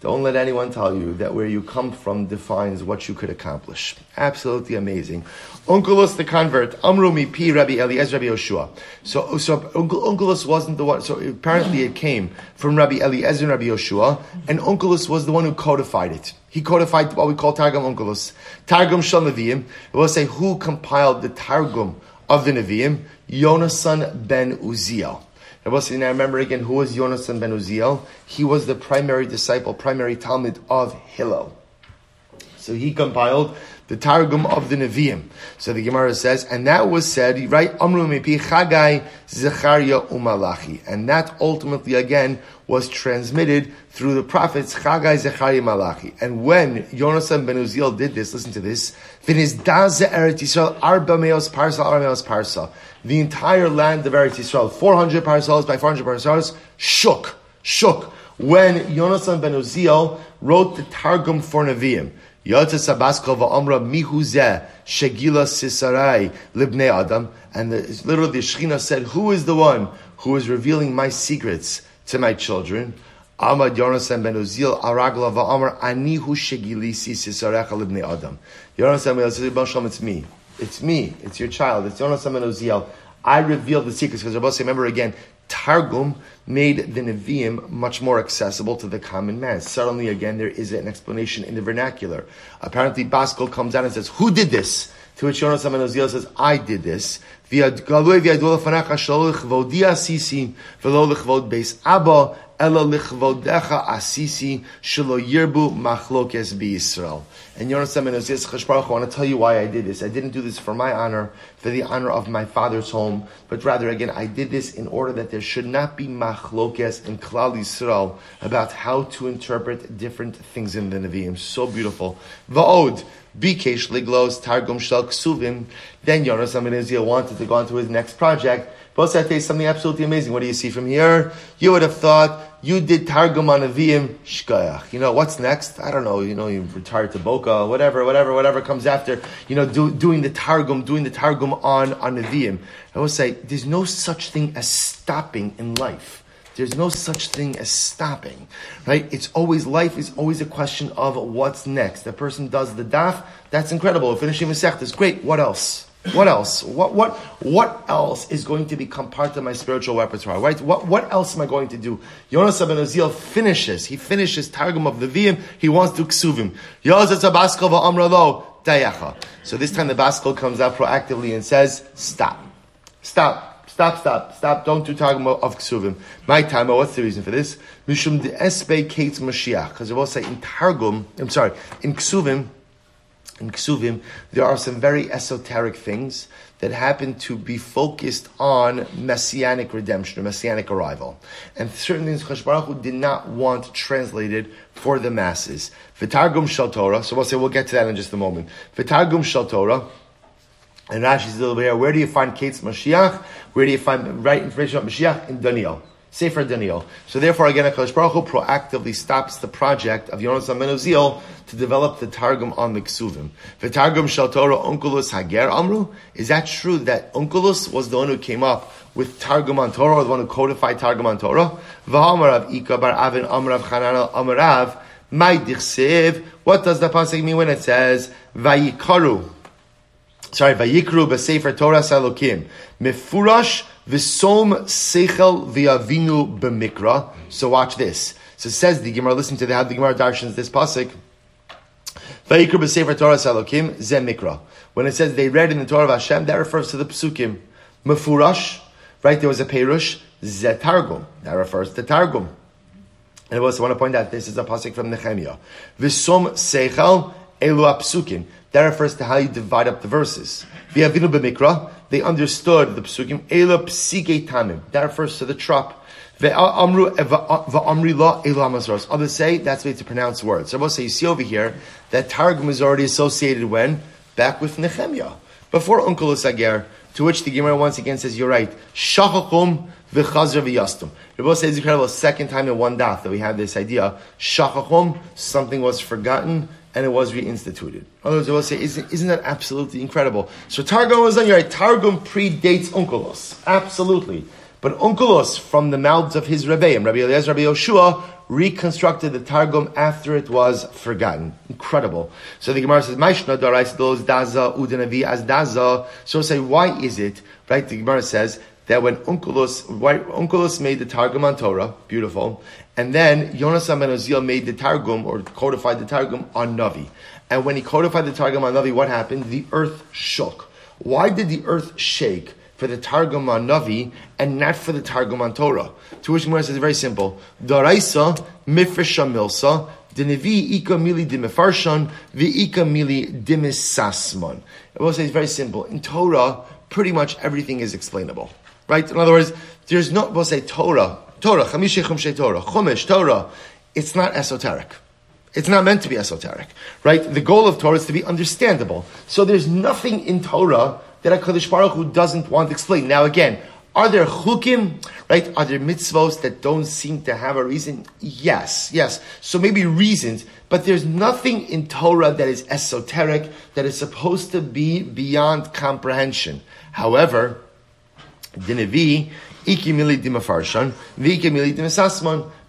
Don't let anyone tell you that where you come from defines what you could accomplish. Absolutely amazing. Unkelos the convert, Amru mi pi Rabbi Eliezer Rabbi Yoshua. So, so Unkelos wasn't the one, so apparently it came from Rabbi Eliezer and Rabbi Yoshua, and Unkelos was the one who codified it. He codified what we call Targum Unkelos. Targum Shal Nevi'im. It will say who compiled the Targum of the Nevi'im? Yonasan ben Uziel. Now remember again, who was Yonasan ben Uziel? He was the primary disciple, primary Talmud of Hillel. So he compiled the Targum of the Nevi'im. So the Gemara says, and that was said, right, Amru Mepi Chagai, Zechariah Umalachi. And that ultimately again was transmitted through the prophets Chagai, Zechariah, Malachi. And when Yonasan ben Uziel did this, listen to this, The entire land of Eretz Yisrael, 400 parcels by 400 parcels, shook, shook. When Yonasan ben Uziel wrote the Targum for Nevi'im, Yotza Sabasko va'amra mihuzeh shegila sisarai libnei adam. And the, literally the Shechina said, who is the one who is revealing my secrets to my children? Amad Yonasan ben Uziel aragla va'amr anihu shegilisi sisarecha libnei adam. Yonasan ben Uziel, it's me. It's me. It's your child. It's Yonasan ben Uziel. I revealed the secrets because Rabbi remember again, Targum made the Nevi'im much more accessible to the common man. Suddenly, again, there is an explanation in the vernacular. Apparently, Bas Kol comes out and says, Who did this? To which Yonasan ben Uziel says, I did this. And says, Baruch I want to tell you why I did this. I didn't do this for my honor, for the honor of my father's home, but rather, again, I did this in order that there should not be machlokes in Klal Yisrael about how to interpret different things in the Nevi'im. So beautiful. Va'od. Bikesh Liglos Targum Shal Ksuvim. Then Yonasan ben Uziel wanted to go on to his next project. But I tell something absolutely amazing. What do you see from here? You would have thought you did Targum on Avim Shkayach. You know, what's next? I don't know. You know, you retired to Boca, whatever, whatever, whatever comes after. You know, do, doing the Targum, doing the Targum on, on Avim. I will say, there's no such thing as stopping in life. There's no such thing as stopping, right? It's always, life is always a question of what's next. The person does the daf, that's incredible. Finishing sect is great. What else? What else? What what what else is going to become part of my spiritual repertoire? Right? What what else am I going to do? Yonasan ben Uziel finishes. He finishes Targum of the Vim. He wants to ksuvim. So this time the Bas Kol comes out proactively and says, "Stop, stop, stop, stop, stop! Don't do Targum of ksuvim." My time. What's the reason for this? Mishum de esbe kate Mashiach. Because it will say in Targum. I'm sorry, in ksuvim in Ksuvim, there are some very esoteric things that happen to be focused on messianic redemption or messianic arrival. And certain things Chosh did not want translated for the masses. V'targum shal Torah, so we'll say, we'll get to that in just a moment. V'targum shal Torah, and Rashi says a little bit here, where do you find Kate's Mashiach? Where do you find right information about Mashiach? In Daniel. Sefer Daniel. So therefore, again, HaKadosh Baruch Hu proactively stops the project of Yonasan ben Uziel to develop the Targum on the Ksuvim. The Targum Shal Torah Onkelos Hager Amru. Is that true that Onkelos was the one who came up with Targum on Torah, or the one who codified Targum on Torah? V'hamarav Ika Bar Avin Amrav Chananel Amarav My Dichsev. What does the pasuk mean when it says Vayikaru? Sorry, Vayikru b'Sefer Torah Salokim. Mefurash V'som seichel v'avinu b'mikra. So watch this. So says the Gemara, listen to the, how the Gemara darshans this pasuk. Vayikra Torah salokim zem mikra. When it says they read in the Torah of Hashem, that refers to the psukim. Mefurash, right? There was a perush zetargum. That refers to targum. And I also want to point out this is a pasuk from Nehemiah. V'som seichel elu apsukim. That refers to how you divide up the verses. V'yavinu b'mikra. They understood the psukim. Elu psike tamim. That refers to the trop. Others say that's the way to pronounce words. So you see over here that Targum is already associated when? Back with Nehemiah. Before Onkelos Hager, to which the Gemara once again says, you're right. Shachachum v'chazra v'yastum. Rabbi says it's incredible. Second time in one daf that we have this idea. Shachachum, something was forgotten and it was reinstituted. Other words, I will say, isn't, isn't that absolutely incredible? So Targum was done. You're right. Targum predates Unkelos. Absolutely. But Onkelos, from the mouths of his Rebbeim, Rabbi Eliezer, Rabbi Yoshua, reconstructed the Targum after it was forgotten. Incredible. So the Gemara says, Maishna darais those daza udinavi as daza. So say, why is it, right? The Gemara says that when Onkelos, Onkelos made the Targum on Torah, beautiful, and then Yonasan ben Uziel made the Targum, or codified the Targum on Navi. And when he codified the Targum on Navi, what happened? The earth shook. Why did the earth shake? for the Targum on Navi and not for the Targum on Torah. To which Gemara says very simple: Daraisa mifresha milsa. Denevi ika mili dimifarshan, ika mili dimisasman. I will say it's very simple. In Torah, pretty much everything is explainable. Right? In other words, there's not, we'll say Torah, Torah, chamishe chumshe Torah, chumash, Torah. It's not esoteric. It's not meant to be esoteric, right? The goal of Torah is to be understandable. So there's nothing in Torah that HaKadosh Baruch Hu doesn't want to explain. Now again, are there chukim, right? Are there mitzvos that don't seem to have a reason? Yes, yes. So maybe reasons, but there's nothing in Torah that is esoteric, that is supposed to be beyond comprehension. However,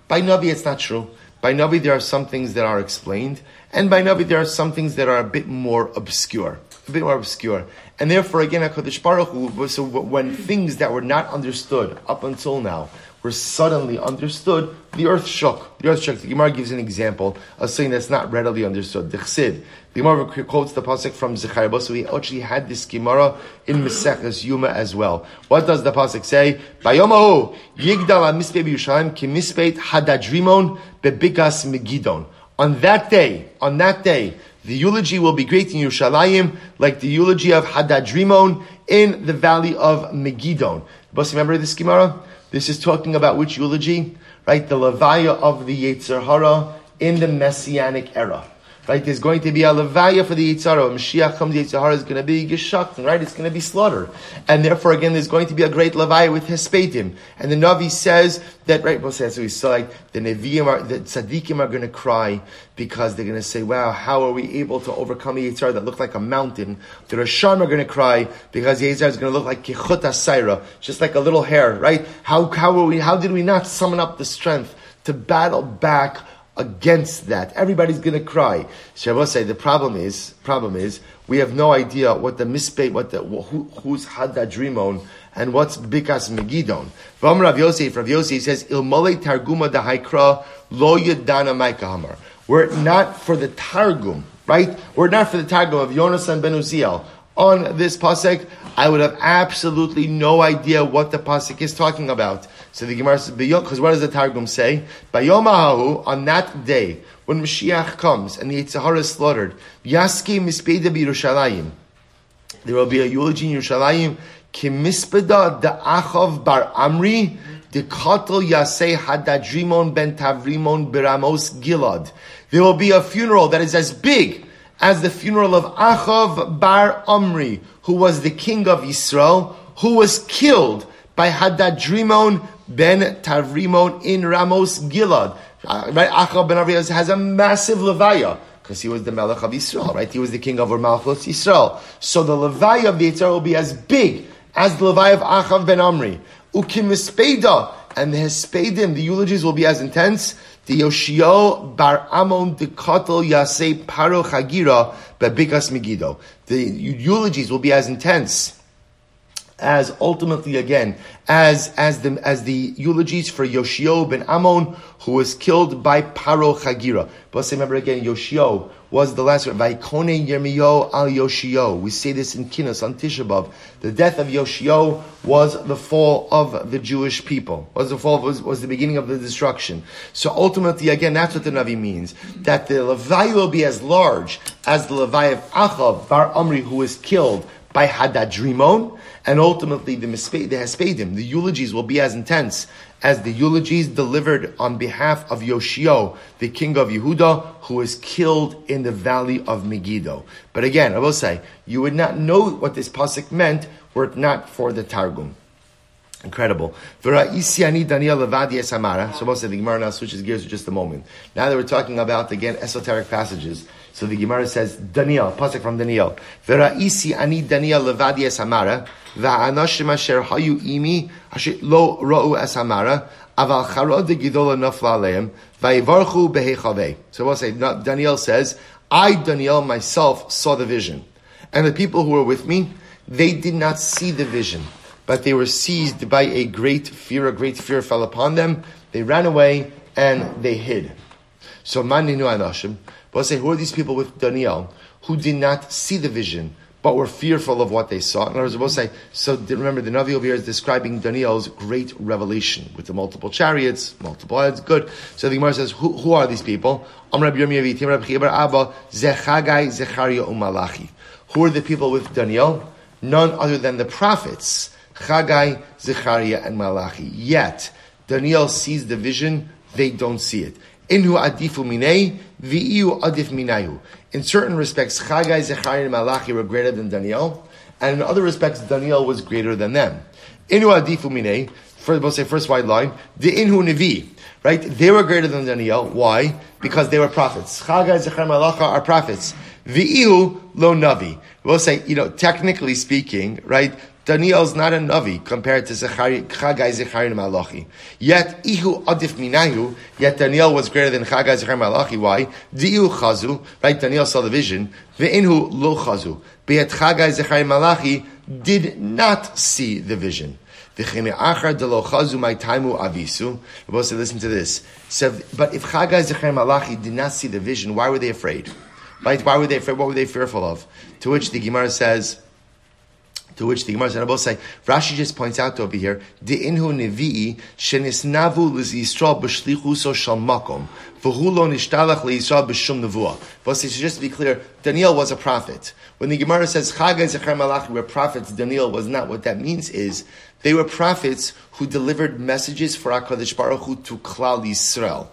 By Navi, it's not true. By Navi, there are some things that are explained, and by Navi, there are some things that are a bit more obscure a bit more obscure. And therefore, again, HaKadosh Baruch Hu, so when things that were not understood up until now were suddenly understood, the earth shook. The earth shook. The Gemara gives an example of something that's not readily understood. The Chsid. The Gemara quotes the pasuk from Zechariah, so we actually had this Gemara in Maseches Yuma as well. What does the pasuk say? Bayomahu yigdal mispe b'Yushalayim ki mispeit hadadrimon bebikas megidon. On that day, on that day, the eulogy will be great in Yerushalayim, like the eulogy of Hadadrimon in the valley of Megidon. But remember this Gemara? This is talking about which eulogy? Right? The Levaya of the Yetzer Hara in the Messianic era. Right? There's going to be a levaya for the Yitzhara. When Mashiach comes, the Yitzhara is going to be geshucked, right? It's going to be slaughtered. And therefore, again, there's going to be a great levaya with Hespedim. And the Navi says that, right, well, so we saw like the Nevi'im are, the Tzaddikim are going to cry because they're going to say, wow, how are we able to overcome the Yitzhara that looked like a mountain? The Rasham are going to cry because the Yitzhara is going to look like Kichut Asaira, just like a little hair, right? How, how, are we, how did we not summon up the strength to battle back against that. Everybody's going to cry. Shabbos say the problem is problem is we have no idea what the mispe what the who, who's hadadrimon and what's bikas megidon. From Rav Yosef, Rav Yosef says ilmole targuma da haikra lo yadana maikahamar. Were it not for the targum, right? Were it not for the targum of Yonasan ben Uziel on this pasuk, I would have absolutely no idea what the pasuk is talking about. So the Gemara says, because what does the Targum say? Bayomahu, on that day, when Mashiach comes and the Yitzhahara is slaughtered, Yaski mispeda Yerushalayim. There will be a eulogy in Yerushalayim, Kimispeda da Achav bar Amri, de Katel Yaseh Hadadrimon ben Tavrimon Biramos Gilad. There will be a funeral that is as big as the funeral of Achav bar Amri, who was the king of Israel, who was killed by Hadadrimon ben Tavrimon in Ramos Gilad. Uh, right? Achav ben Avi has a massive levaya because he was the Melech of Israel, right? He was the king of Malchus Israel. So the levaya of the Yitzhak will be as big as the levaya of Achav ben Amri. Ukim and the Hespedim, the eulogies will be as intense. The Yoshio bar Amon de Kotel Yase Paro Chagira Bebikas Megido. The eulogies will be as intense as ultimately again as as the as the eulogies for Yoshio ben Amon, who was killed by Paro Chagira. But remember again, Yoshio was the last Vaikone Yirmiyo al Yoshio. We say this in Kinnos on Tisha B'av. The death of Yoshio was the fall of the Jewish people. Was the fall was, was the beginning of the destruction. So ultimately, again, that's what the Navi means. That the Levi will be as large as the Levi of Achav Bar Amri, who was killed by Hadadrimon, and ultimately the, mispe- the Hespedim, the eulogies will be as intense as the eulogies delivered on behalf of Yoshio, the king of Yehuda, who was killed in the valley of Megiddo. But again, I will say, you would not know what this pasuk meant were it not for the Targum. Incredible. Ani Daniel Levadi Samara. So most of the Gemara now switches gears for just a moment. Now that we're talking about again esoteric passages. So the Gemara says Daniel, pasuk from Daniel. Isi ani Daniel Levadi. Va'anashim asher hayu imi asher lo. Aval charod aleim. So we'll say Daniel says, I Daniel myself saw the vision, and the people who were with me, they did not see the vision but they were seized by a great fear. A great fear fell upon them. They ran away and they hid. So Maninu Anashim, but say, who are these people with Daniel who did not see the vision? But were fearful of what they saw. In other words, we'll say, so remember, the Navi over here is describing Daniel's great revelation with the multiple chariots, multiple heads, good. So the Gemara says, who, who are these people? Who are the people with Daniel? None other than the prophets Chagai, Zechariah, and Malachi. Yet, Daniel sees the vision, they don't see it. Inhu adifu minei, vi'iu adif minayu. In certain respects, Chagai, Zechariah, and Malachi were greater than Daniel, and in other respects, Daniel was greater than them. Inhu adifu minei, first, we'll say first wide line, the inhu nevi, right? They were greater than Daniel. Why? Because they were prophets. Chagai, Zechariah, Malachi are prophets. Vi'iu lo navi. We'll say, you know, technically speaking, right? Daniel's not a Navi compared to Zechari, Chagai, Zechari, Malachi. Yet, Ihu Adif Minayu, yet Daniel was greater than Chagai, Zechari, Malachi. Why? Diu Chazu, right? Daniel saw the vision. Ve'inhu lo Chazu. But yet Chagai, Zechari, Malachi did not see the vision. avisu. We're listen to this. So, but if Chagai, Zechari, Malachi did not see the vision, why were they afraid? Right? Why were they afraid? What were they fearful of? To which the Gemara says, to which the Gemara and both say, Rashi just points out over here, the inhu nevi'i shenisnavu l'Yisrael b'shlichuso shal makom v'hu lo nishtalach l'Yisrael b'shum nevuah. But just to be clear, Daniel was a prophet. When the Gemara says Chagai Zechar Malachi were prophets, Daniel was not. What that means is they were prophets who delivered messages for Hakadosh Baruch Hu to Klal Yisrael.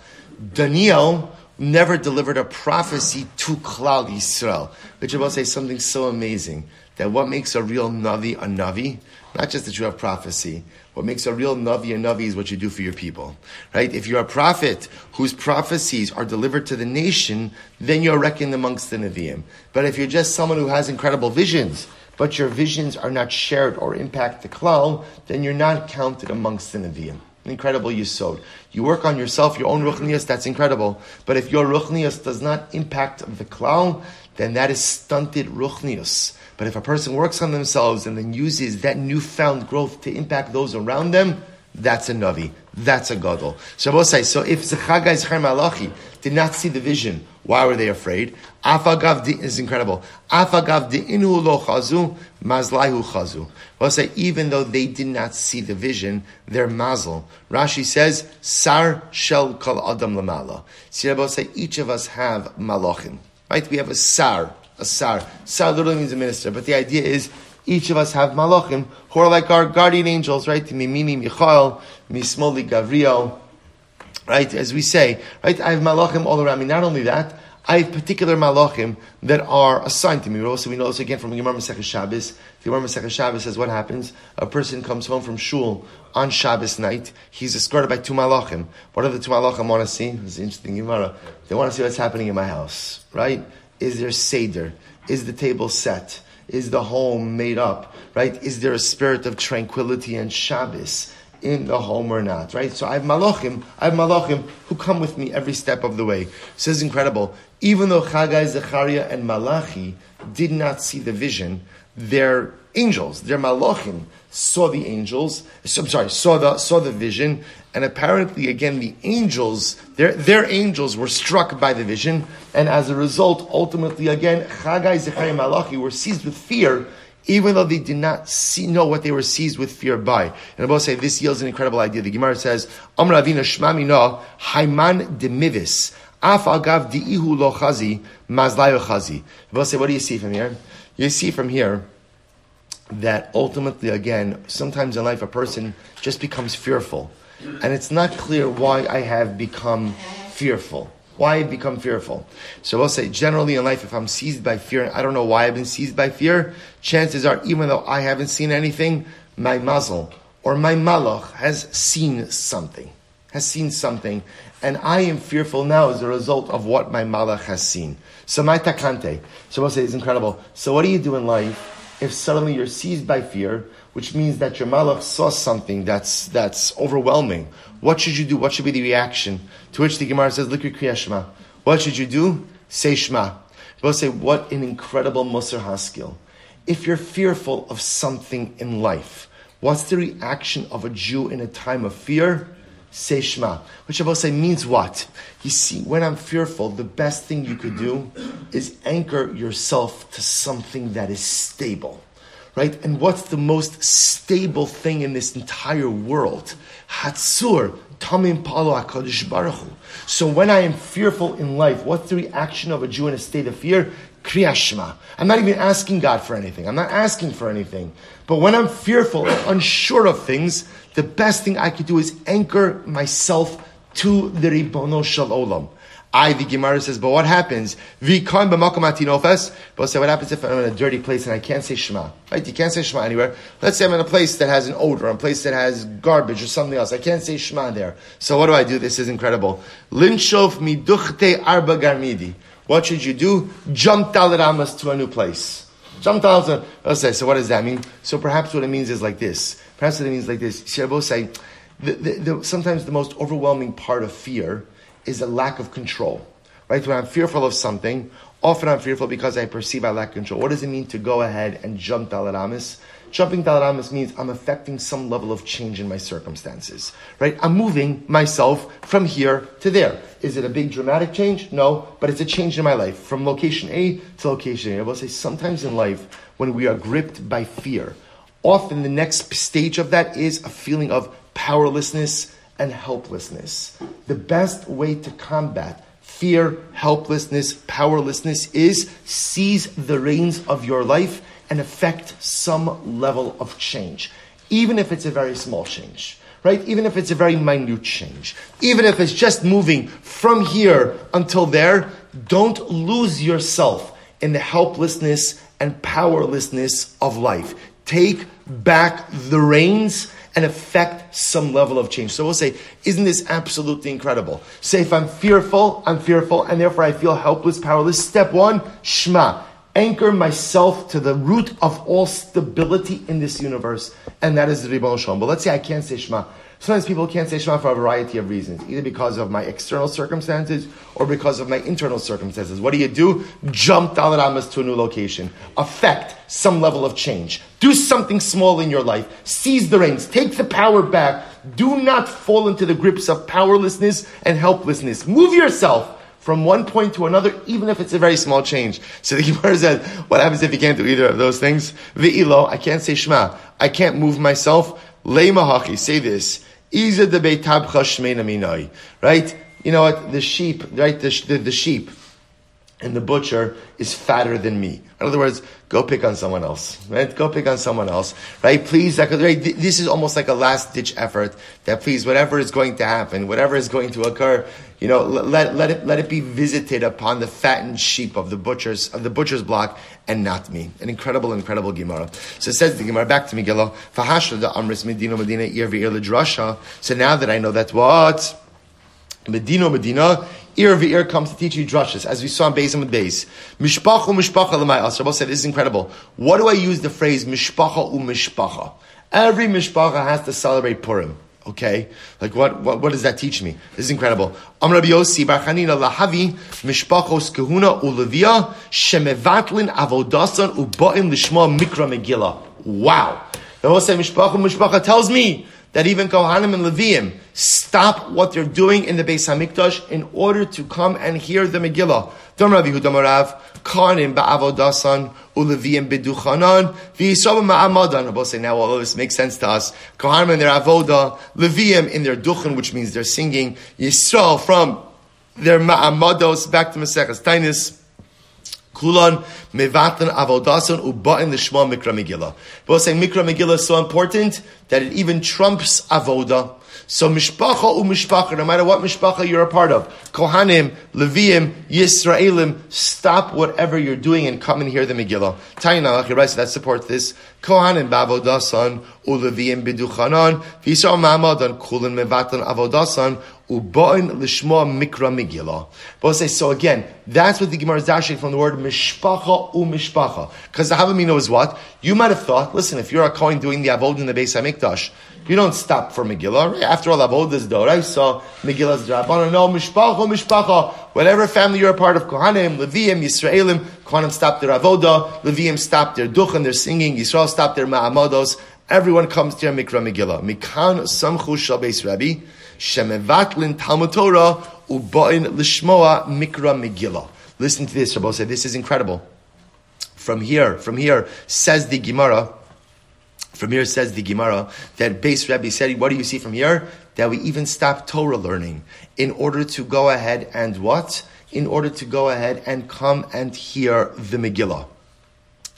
Daniel never delivered a prophecy to Klal Yisrael, which I will say something so amazing that what makes a real Navi a Navi, not just that you have prophecy, what makes a real Navi a Navi is what you do for your people. Right? If you're a prophet whose prophecies are delivered to the nation, then you're reckoned amongst the Nevi'im. But if you're just someone who has incredible visions, but your visions are not shared or impact the klal, then you're not counted amongst the Nevi'im. Incredible yisod. You work on yourself, your own ruchnius, that's incredible. But if your ruchnius does not impact the klal, then that is stunted ruchnius. But if a person works on themselves and then uses that newfound growth to impact those around them, that's a Navi. That's a Gadol. Shabbos say, so if Zechagai Zechar Malachi did not see the vision, why were they afraid? Afagav is incredible. Afagav inu lo chazu, mazlahu chazu. Say, even though they did not see the vision, they're mazel. Rashi says, sar shel kol adam lamala. See, say, each of us have malachim. Right? We have a sar, a sar. Sar literally means a minister, but the idea is each of us have malachim who are like our guardian angels, right? Mimimi Michael, Mismoli Gavriel, right? As we say, right? I have malachim all around me. Not only that, I have particular malachim that are assigned to me. Also, we know this again from Gemara Masechah Shabbos. The Gemara Masechah Shabbos says what happens? A person comes home from shul on Shabbos night. He's escorted by two malachim. What do the two malachim want to see? It's interesting Gemara. They want to see what's happening in my house, right? Is there seder? Is the table set? Is the home made up? Right? Is there a spirit of tranquility and Shabbos? in the home or not, right? So I have malachim, I have malachim who come with me every step of the way. So this is incredible. Even though Chagai, Zechariah, and Malachi did not see the vision, they're angels, they're malachim saw the angels. I'm sorry, saw the saw the vision, and apparently, again, the angels, their their angels were struck by the vision, and as a result, ultimately, again, Chagai, Zechariah, Malachi were seized with fear even though they did not see, know what they were seized with fear by. And I will say this yields an incredible idea. The Gemara says, Amr Avina Shmami no, Haiman Demivis, Af Agav Di'ihu lo chazi, Mazlayo chazi. I will say, what do you see from here? You see from here that ultimately, again, sometimes in life a person just becomes fearful. And it's not clear why I have become fearful. Why I become fearful? So we'll say generally in life, if I'm seized by fear, I don't know why I've been seized by fear. Chances are, even though I haven't seen anything, my muzzle or my malach has seen something, has seen something, and I am fearful now as a result of what my malach has seen. So my takante. So we'll say it's incredible. So what do you do in life if suddenly you're seized by fear? which means that your malach saw something that's, that's overwhelming. What should you do? What should be the reaction? To which the Gemara says, Look at Shema. What should you do? Say Shema. We'll say, what an incredible Musar Haskil. If you're fearful of something in life, what's the reaction of a Jew in a time of fear? Say Shema. Which I will say means what? You see, when I'm fearful, the best thing you could do is anchor yourself to something that is stable right? And what's the most stable thing in this entire world? Hatzur, Tamim Palo HaKadosh Baruch Hu. So when I am fearful in life, what's the reaction of a Jew in a state of fear? Kriyashma. I'm not even asking God for anything. I'm not asking for anything. But when I'm fearful unsure of things, the best thing I could do is anchor myself to the Ribono Shal Olam. I, the Gemara says, but what happens? But say, what happens if I'm in a dirty place and I can't say Shema? Right? You can't say Shema anywhere. Let's say I'm in a place that has an odor, a place that has garbage or something else. I can't say Shema there. So what do I do? This is incredible. Linshof miduchte arba garmidi. What should you do? Jump dalaramas to a new place. Jump dalaramas. Okay, so what does that mean? So perhaps what it means is like this. Perhaps what it means like this. Shabo say, the, the, the, sometimes the most overwhelming part of fear is a lack of control. Right? When I'm fearful of something, often I'm fearful because I perceive I lack control. What does it mean to go ahead and jump Dalaramis? Jumping Dalaramis means I'm affecting some level of change in my circumstances. Right? I'm moving myself from here to there. Is it a big dramatic change? No, but it's a change in my life from location A to location A. I will say sometimes in life when we are gripped by fear, often the next stage of that is a feeling of powerlessness, and helplessness. The best way to combat fear, helplessness, powerlessness is seize the reins of your life and effect some level of change, even if it's a very small change. Right? Even if it's a very minute change. Even if it's just moving from here until there, don't lose yourself in the helplessness and powerlessness of life. Take back the reins and affect some level of change. So we'll say, isn't this absolutely incredible? Say, if I'm fearful, I'm fearful, and therefore I feel helpless, powerless. Step one, Shema. Anchor myself to the root of all stability in this universe, and that is the Ribono Shal Olam. But let's say I can't say Shema. Sometimes people can't say Shema for a variety of reasons, either because of my external circumstances or because of my internal circumstances. What do you do? Jump Dalit Amas to a new location. Affect some level of change. Do something small in your life. Seize the reins. Take the power back. Do not fall into the grips of powerlessness and helplessness. Move yourself from one point to another, even if it's a very small change. So the (laughs) Gemara says, what happens if you can't do either of those things? Ve'ilo, I can't say Shema. I can't move myself. Leimahachi, say this. Iza de minoi. Right? You know what? The sheep, right? The, the, the sheep and the butcher is fatter than me. In other words, go pick on someone else, right? Go pick on someone else, right? Please, right? this is almost like a last ditch effort that please, whatever is going to happen, whatever is going to occur, you know, let, let it, let it be visited upon the fattened sheep of the butcher's, of the butcher's block and not me. An incredible, incredible Gemara. So it says the Gemara back to Megillah, da Amris Medina Medina So now that I know that what? Medina Medina Ir v'ir comes to teach you drushes, as we saw in Beis with Beis. Mishpacha mishpacha l'mayas. Rabbi said, this is incredible. What do I use the phrase mishpacha u mishpacha? Every mishpacha has to celebrate Purim. Okay? Like what, what, what does that teach me? This is incredible. Am Rabbi Yossi bar Chanina lahavi mishpachos kahuna ulevia shemevatlin avodasan u'ba'in lishma mikra megillah. Wow. The Mishpacha, Mishpacha tells me that even Kohanim and Leviim stop what they're doing in the Beis Hamikdash in order to come and hear the Megillah. Dom Rav Yehuda Marav, Kohanim ba'avodasan, uleviim beduchanan, v'yisrael ma'amadan. Rabbi say now all of this makes sense to us. Kohanim in their avoda, Leviim in their duchan, which means they're singing, Yisrael from their ma'amados, back to Maseches Taanis, Kulan mevatan avodason uba'in l'shma mikra megillah. But saying mikra megillah is so important that it even trumps avoda. So mishpacha u mishpacha, no matter what mishpacha you're a part of, Kohanim, Leviim, Yisraelim, stop whatever you're doing and come and hear the Megillah. Right, so that supports this. Kohanim bavodasan, u Leviim biduchanan, v'yisrael ma'amadan, kulin mevatan avodasan, u'ba'in lishma mikra Megillah. But say, so again, that's what the Gemara is dashing from the word mishpacha u mishpacha. Because the Havamina is what? You might have thought, listen, if you're a Kohen doing the Avod in the Beis HaMikdash, you don't stop for Megillah. After all, Avodah is Doraisa, Megillah's Drabbana. No, Mishpacha, Mishpacha. Whatever family you're a part of, Kohanim, Leviim, Yisraelim, Kohanim stop their Avodah, Leviim stop their Duch and their singing, Yisrael stop their Ma'amados. Everyone comes to your Mikra Megillah. Mikan Samchu Shal Beis Rabbi, Shemevatlin Talmud Torah, Ubain Lishmoa Mikra Megillah. Listen to this, Rabbi said, this is incredible. From here, from here, says the Gemara, from here says the Gemara that base Rebbe said, what do you see from here? That we even stop Torah learning in order to go ahead and what? In order to go ahead and come and hear the Megillah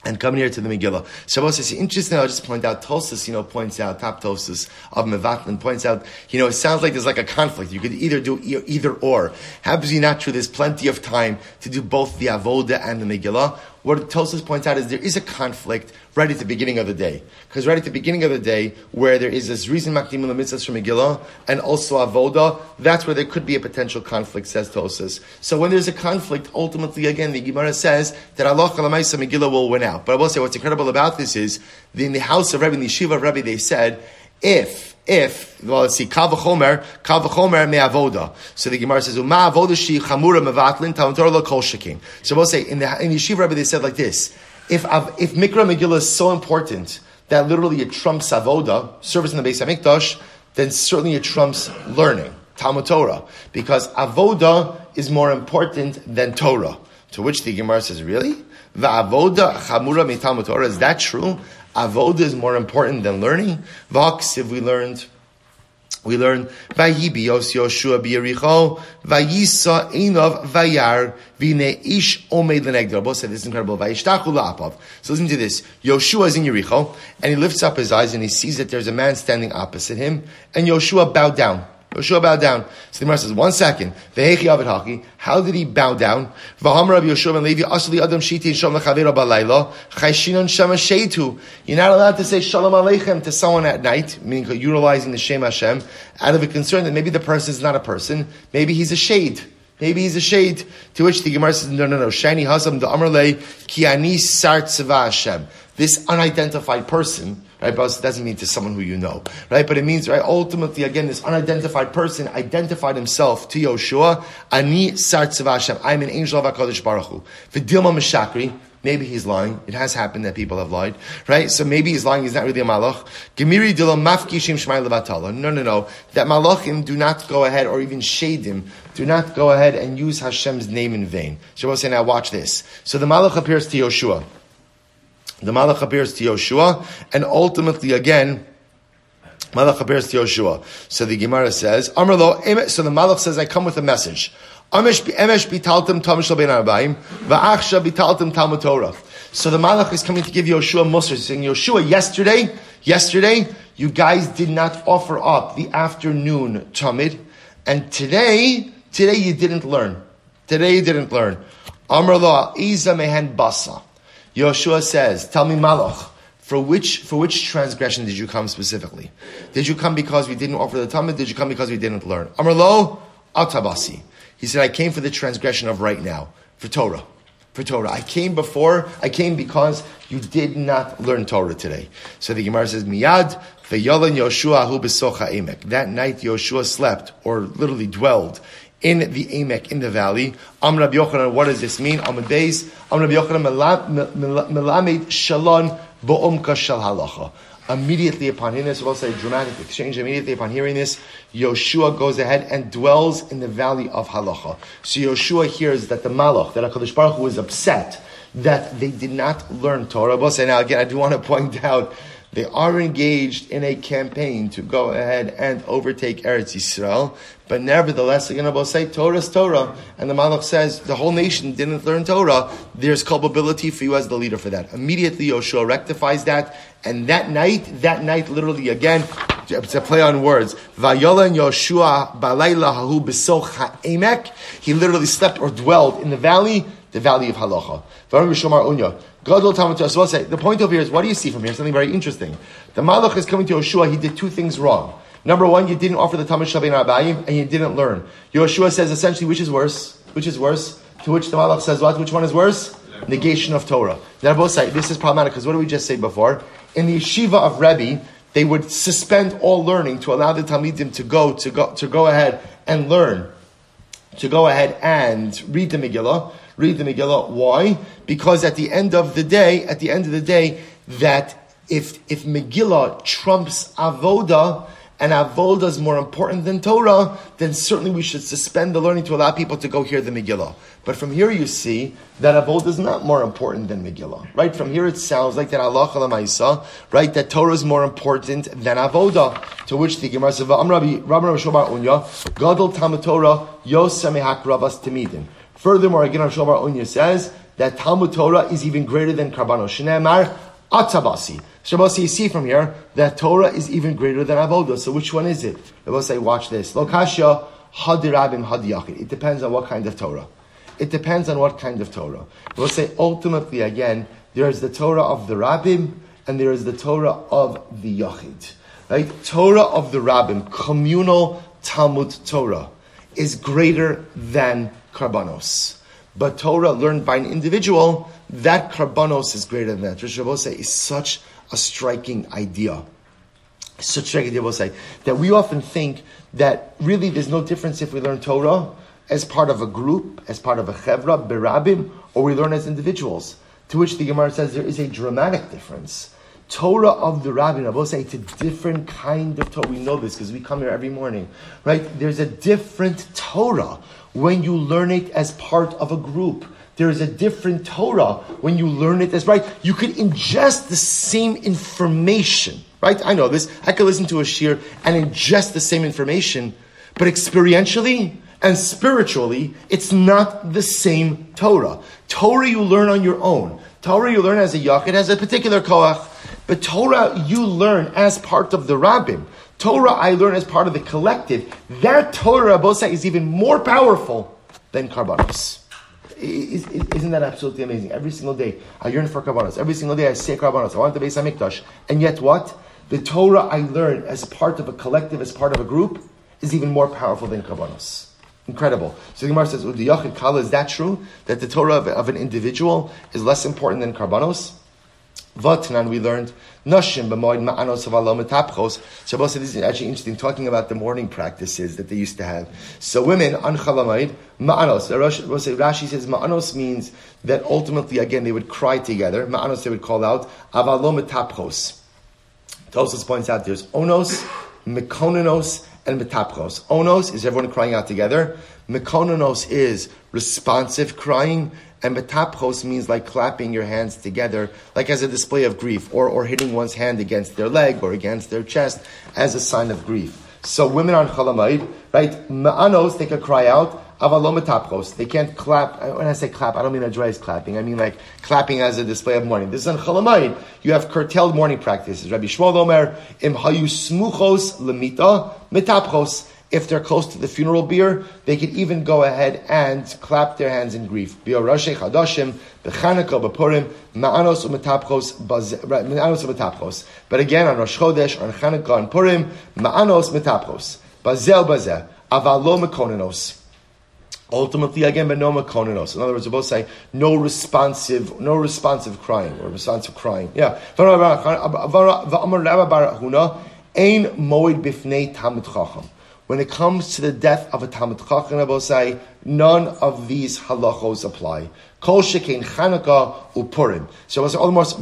and come here to the Megillah. Shabbos says, interesting, I'll just point out, Tosfos, you know, points out, top Tosfos of Mevatlin points out, you know, it sounds like there's like a conflict. You could either do either or. Happens not true, there's plenty of time to do both the Avoda and the Megillah what Tosfos points out is there is a conflict right at the beginning of the day. Because right at the beginning of the day, where there is this reason Makdim mitzvahs from Megillah and also Avoda, that's where there could be a potential conflict, says Tosfos. So when there's a conflict, ultimately, again, the Gemara says that Allah Kalamaisa Megillah will win out. But I will say what's incredible about this is, in the house of Rabbi, in the Yeshiva of Rabbi, they said, if if well, let's see, kal v'chomer me'avoda. So the Gemara says, "Uma avoda shi chamura mevatlin talmud lo kol shekin." So we'll say in the in Yeshiva Rebbe they said like this: If if Mikra Megillah is so important that literally it trumps avoda, service in the base of Mikdash, then certainly it trumps learning Talmud Torah because avoda is more important than Torah. To which the Gemara says, "Really? The avoda chamura me Talmud Torah is that true?" Avoda is more important than learning. Vaksiv, we learned. We learned Vayibi Yos Yoshua Biyericho Vayisa Einov Vayar Vine Ish Omeid Lenegdor. Both said this is incredible. Vayishtachu La'apav. So listen to this. Yoshua is in Yericho and he lifts up his eyes and he sees that there's a man standing opposite him and Yoshua bowed down. Yoshua bowed down. So the Gemara says, one second. How did he bow down? You're not allowed to say Shalom Aleichem to someone at night, meaning utilizing the Shem Hashem, out of a concern that maybe the person is not a person, maybe he's a shade. Maybe he's a shade. To which the Gemara says, no, no, no. Shani Hasam the Amrle Ki Ani Sar Hashem. This unidentified person right? But it doesn't mean to someone who you know, right? But it means, right, ultimately, again, this unidentified person identified himself to Yoshua, Ani Sar Hashem, I'm an angel of HaKadosh Baruch Hu. V'dilma Meshakri, Maybe he's lying. It has happened that people have lied, right? So maybe he's lying. He's not really a malach. Gemiri dilam mafkishim shmai levatala. No, no, no. That malachim do not go ahead or even shade him. Do not go ahead and use Hashem's name in vain. So we'll say now, watch this. So the malach appears to Yoshua. The Malach appears to Yoshua, and ultimately again, Malach appears to Yoshua. So the Gemara says, Amrlo, so the Malach says, I come with a message. So the Malach is coming to give Yoshua Musar, saying, Yoshua, yesterday, yesterday, you guys did not offer up the afternoon Tamid, and today, today you didn't learn. Today you didn't learn. Amrlo, Iza mehen basa. Yoshua says, tell me Malach, for which, for which transgression did you come specifically? Did you come because we didn't offer the Tamid? Did you come because we didn't learn? Amarlo, Atabasi. He said, I came for the transgression of right now, for Torah. For Torah. I came before, I came because you did not learn Torah today. So the Gemara says, Miyad, Yoshua. That night Yoshua slept, or literally dwelled, in the Amek, in the valley. Am Rabbi Yochanan, what does this mean? Amud Beis, Am Rabbi Yochanan melamed shalon bo'omka shal halacha. Immediately upon hearing this, we'll say dramatic exchange. Immediately upon hearing this, Yoshua goes ahead and dwells in the valley of Halacha. So Yoshua hears that the Malach, that HaKadosh Baruch Hu is upset that they did not learn Torah. We'll say now again, I do want to point (laughs) out they are engaged in a campaign to go ahead and overtake Eretz Yisrael, but nevertheless, they're going to say Torah's Torah, and the Malach says the whole nation didn't learn Torah. There's culpability for you as the leader for that. Immediately, Yoshua rectifies that, and that night, that night, literally again, it's a play on words. Vayolan Yoshua balayla hahu. He literally slept or dwelled in the valley, the valley of Halacha. The point over here is, what do you see from here? Something very interesting. The Malach is coming to Yoshua, he did two things wrong. Number one, you didn't offer the Tamid Shavin Abayim, and you didn't learn. Yoshua says essentially, which is worse? Which is worse? To which the Malach says what? Which one is worse? Negation of Torah. Now both say this is problematic, because what did we just say before? In the yeshiva of Rebbe, they would suspend all learning to allow the Talmidim to go, to go, to go ahead and learn, to go ahead and read the Megillah read the Megillah. Why? Because at the end of the day, at the end of the day, that if, if Megillah trumps Avoda, and Avoda is more important than Torah, then certainly we should suspend the learning to allow people to go hear the Megillah. But from here you see that Avoda is not more important than Megillah. Right? From here it sounds like that Allah Maisa, right? That Torah is more important than Avoda. To which the Gemara says, Am Rabbi Shobar Unya, Gadol Talmud Torah, Yosemehak Ravas Timidin. Furthermore, again, our Shlomo Unya says that Talmud Torah is even greater than Karbano. Shneemar Atabasi. Shabasi, you see from here that Torah is even greater than Avodah. So which one is it? Will say, watch this. Lokasha Hadirabim Hadiyachid. It depends on what kind of Torah. It depends on what kind of Torah. Will say, ultimately, again, there is the Torah of the Rabbim and there is the Torah of the Yachid. Right? Torah of the Rabbim, communal Talmud Torah, is greater than karbanos. But Torah learned by an individual, that karbanos is greater than that. Rosh is such a striking idea. Such a striking idea, say, that we often think that really there's no difference if we learn Torah as part of a group, as part of a chevra, berabim, or we learn as individuals. To which the Gemara says there is a dramatic difference. Torah of the Rabbi, I will say it's a different kind of Torah. We know this because we come here every morning, right? There's a different Torah when you learn it as part of a group. There is a different Torah when you learn it as right. You could ingest the same information, right? I know this. I could listen to a shir and ingest the same information, but experientially and spiritually, it's not the same Torah. Torah you learn on your own. Torah you learn as a yachid has a particular koach, but Torah you learn as part of the rabbim. Torah I learn as part of the collective, that Torah, Bosa, is even more powerful than Karbanos. Isn't that absolutely amazing? Every single day, I yearn for Karbanos. Every single day, I say Karbanos. I want the Beis HaMikdash. And yet what? The Torah I learn as part of a collective, as part of a group, is even more powerful than Karbanos. Incredible. So the Gemara says, Kala, is that true? That the Torah of, of an individual is less important than Karbanos? Vatnan, we learned Nashim b'moed ma'anos of alom etapchos. Shabbos this is actually interesting, talking about the morning practices that they used to have. So women on ma'anos. Rashi says ma'anos means that ultimately again they would cry together. Ma'anos they would call out avalom etapchos. Tosfos points out there's onos, mekononos, and metapchos. Onos is everyone crying out together. Mekononos is responsive crying and metapchos means like clapping your hands together, like as a display of grief, or, or hitting one's hand against their leg or against their chest as a sign of grief. So women are on Chalamayid, right? Ma'anos, they can cry out. Avalom metapchos. They can't clap. Uh, when I say clap, I don't mean Andreas clapping. I mean like clapping as a display of mourning. This is on Chalamayid. You have curtailed mourning practices. Rabbi Shmuel Omer, im hayu smuchos lemita metapchos if they're close to the funeral bier, they could even go ahead and clap their hands in grief. Ma'anos. But again, on Rosh Chodesh, on Chanukah, and Purim, ma'anos metapchos. Bazel bazeh, avalo mekonenos. Ultimately, again, but no makonenos. In other words, we both say no responsive, no responsive crying or responsive crying. Yeah. Moed bifnei. When it comes to the death of a Talmud Chacham Abosai, none of these halachos apply. Kol shekein Chanukah upurim. So, so,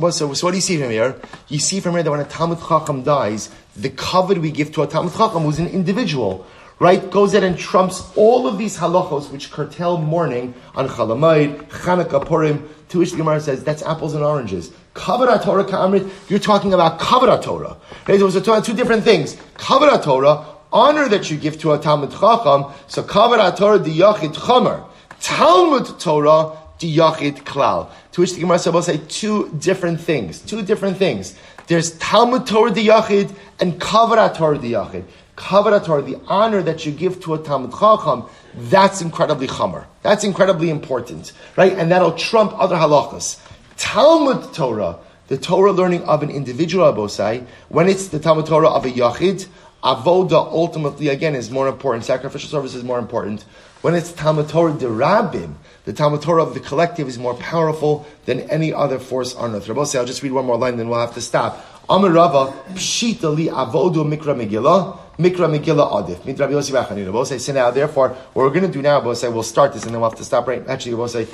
so, what do you see from here? You see from here that when a Talmud Chacham dies, the covet we give to a Talmud Chacham who's an individual, right, goes in and trumps all of these halachos which curtail mourning on Chalamayid, Chanukah, Purim, to which the Gemara says that's apples and oranges. Kavod Torah Ka'amrit, you're talking about Kavod Torah. Right? So, so two different things. Kavod Torah, honor that you give to a Talmud Chacham, so Kavod Torah di Yachid Chomer. Talmud Torah di Yachid Klal. To which the Gemara will say two different things. Two different things. There's Talmud Torah di Yachid and Kavod Torah di Yachid. Kavod Torah, the honor that you give to a Talmud Chacham, that's incredibly chamer. That's incredibly important, right? And that'll trump other halachas. Talmud Torah, the Torah learning of an individual abosai, when it's the Talmud Torah of a yachid, avoda ultimately again is more important. Sacrificial service is more important. When it's Talmud Torah de Rabbim, the Talmud Torah of the collective is more powerful than any other force on earth. Rabbi I'll just read one more line, then we'll have to stop. Amar Rava, Pshita li avodu mikra megillah, mikra megillah adif. Rabbi So now, therefore, what we're going to do now, Rabbi we'll start this and then we'll have to stop right. Actually, Rabbi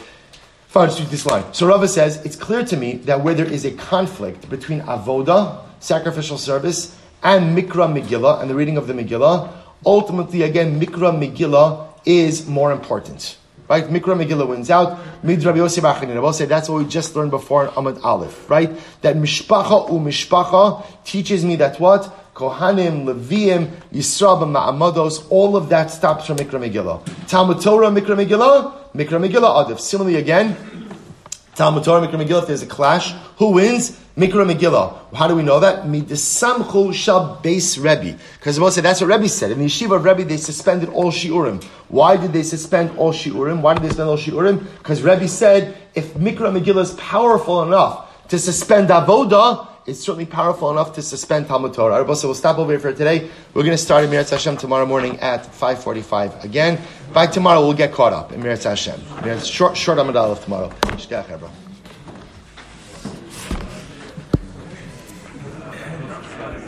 Fine, just read this line. So Rava says, it's clear to me that where there is a conflict between avoda, sacrificial service, and mikra megillah, and the reading of the Megillah, ultimately, again, mikra megillah is more important. Right? Mikra Megillah wins out. Mid Yosef I will say that's what we just learned before in Amud Aleph, right? That mishpacha u mishpacha teaches me that what? Kohanim, Leviim, Yisrael, Ma'amados, all of that stops from Mikra Megillah. Talmud Torah, Mikra Megillah, Mikra Megillah Adif. Similarly again, Talmud Torah, Mikra Megillah, if there's a clash, who wins? Mikra Megillah. How do we know that? Midisamchu shal base Rebbe. Because we'll say that's what Rebbe said. In the yeshiva of Rebbe, they suspended all shiurim. Why did they suspend all shiurim? Why did they suspend all shiurim? Because Rebbe said if Mikra Megillah is powerful enough to suspend avoda, it's certainly powerful enough to suspend Talmud Torah. Rabbi, so we'll stop over here for today. We're going to start in Mirat Hashem tomorrow morning at 5.45 again. By tomorrow, we'll get caught up in Mirat Hashem. Short, short Amud tomorrow.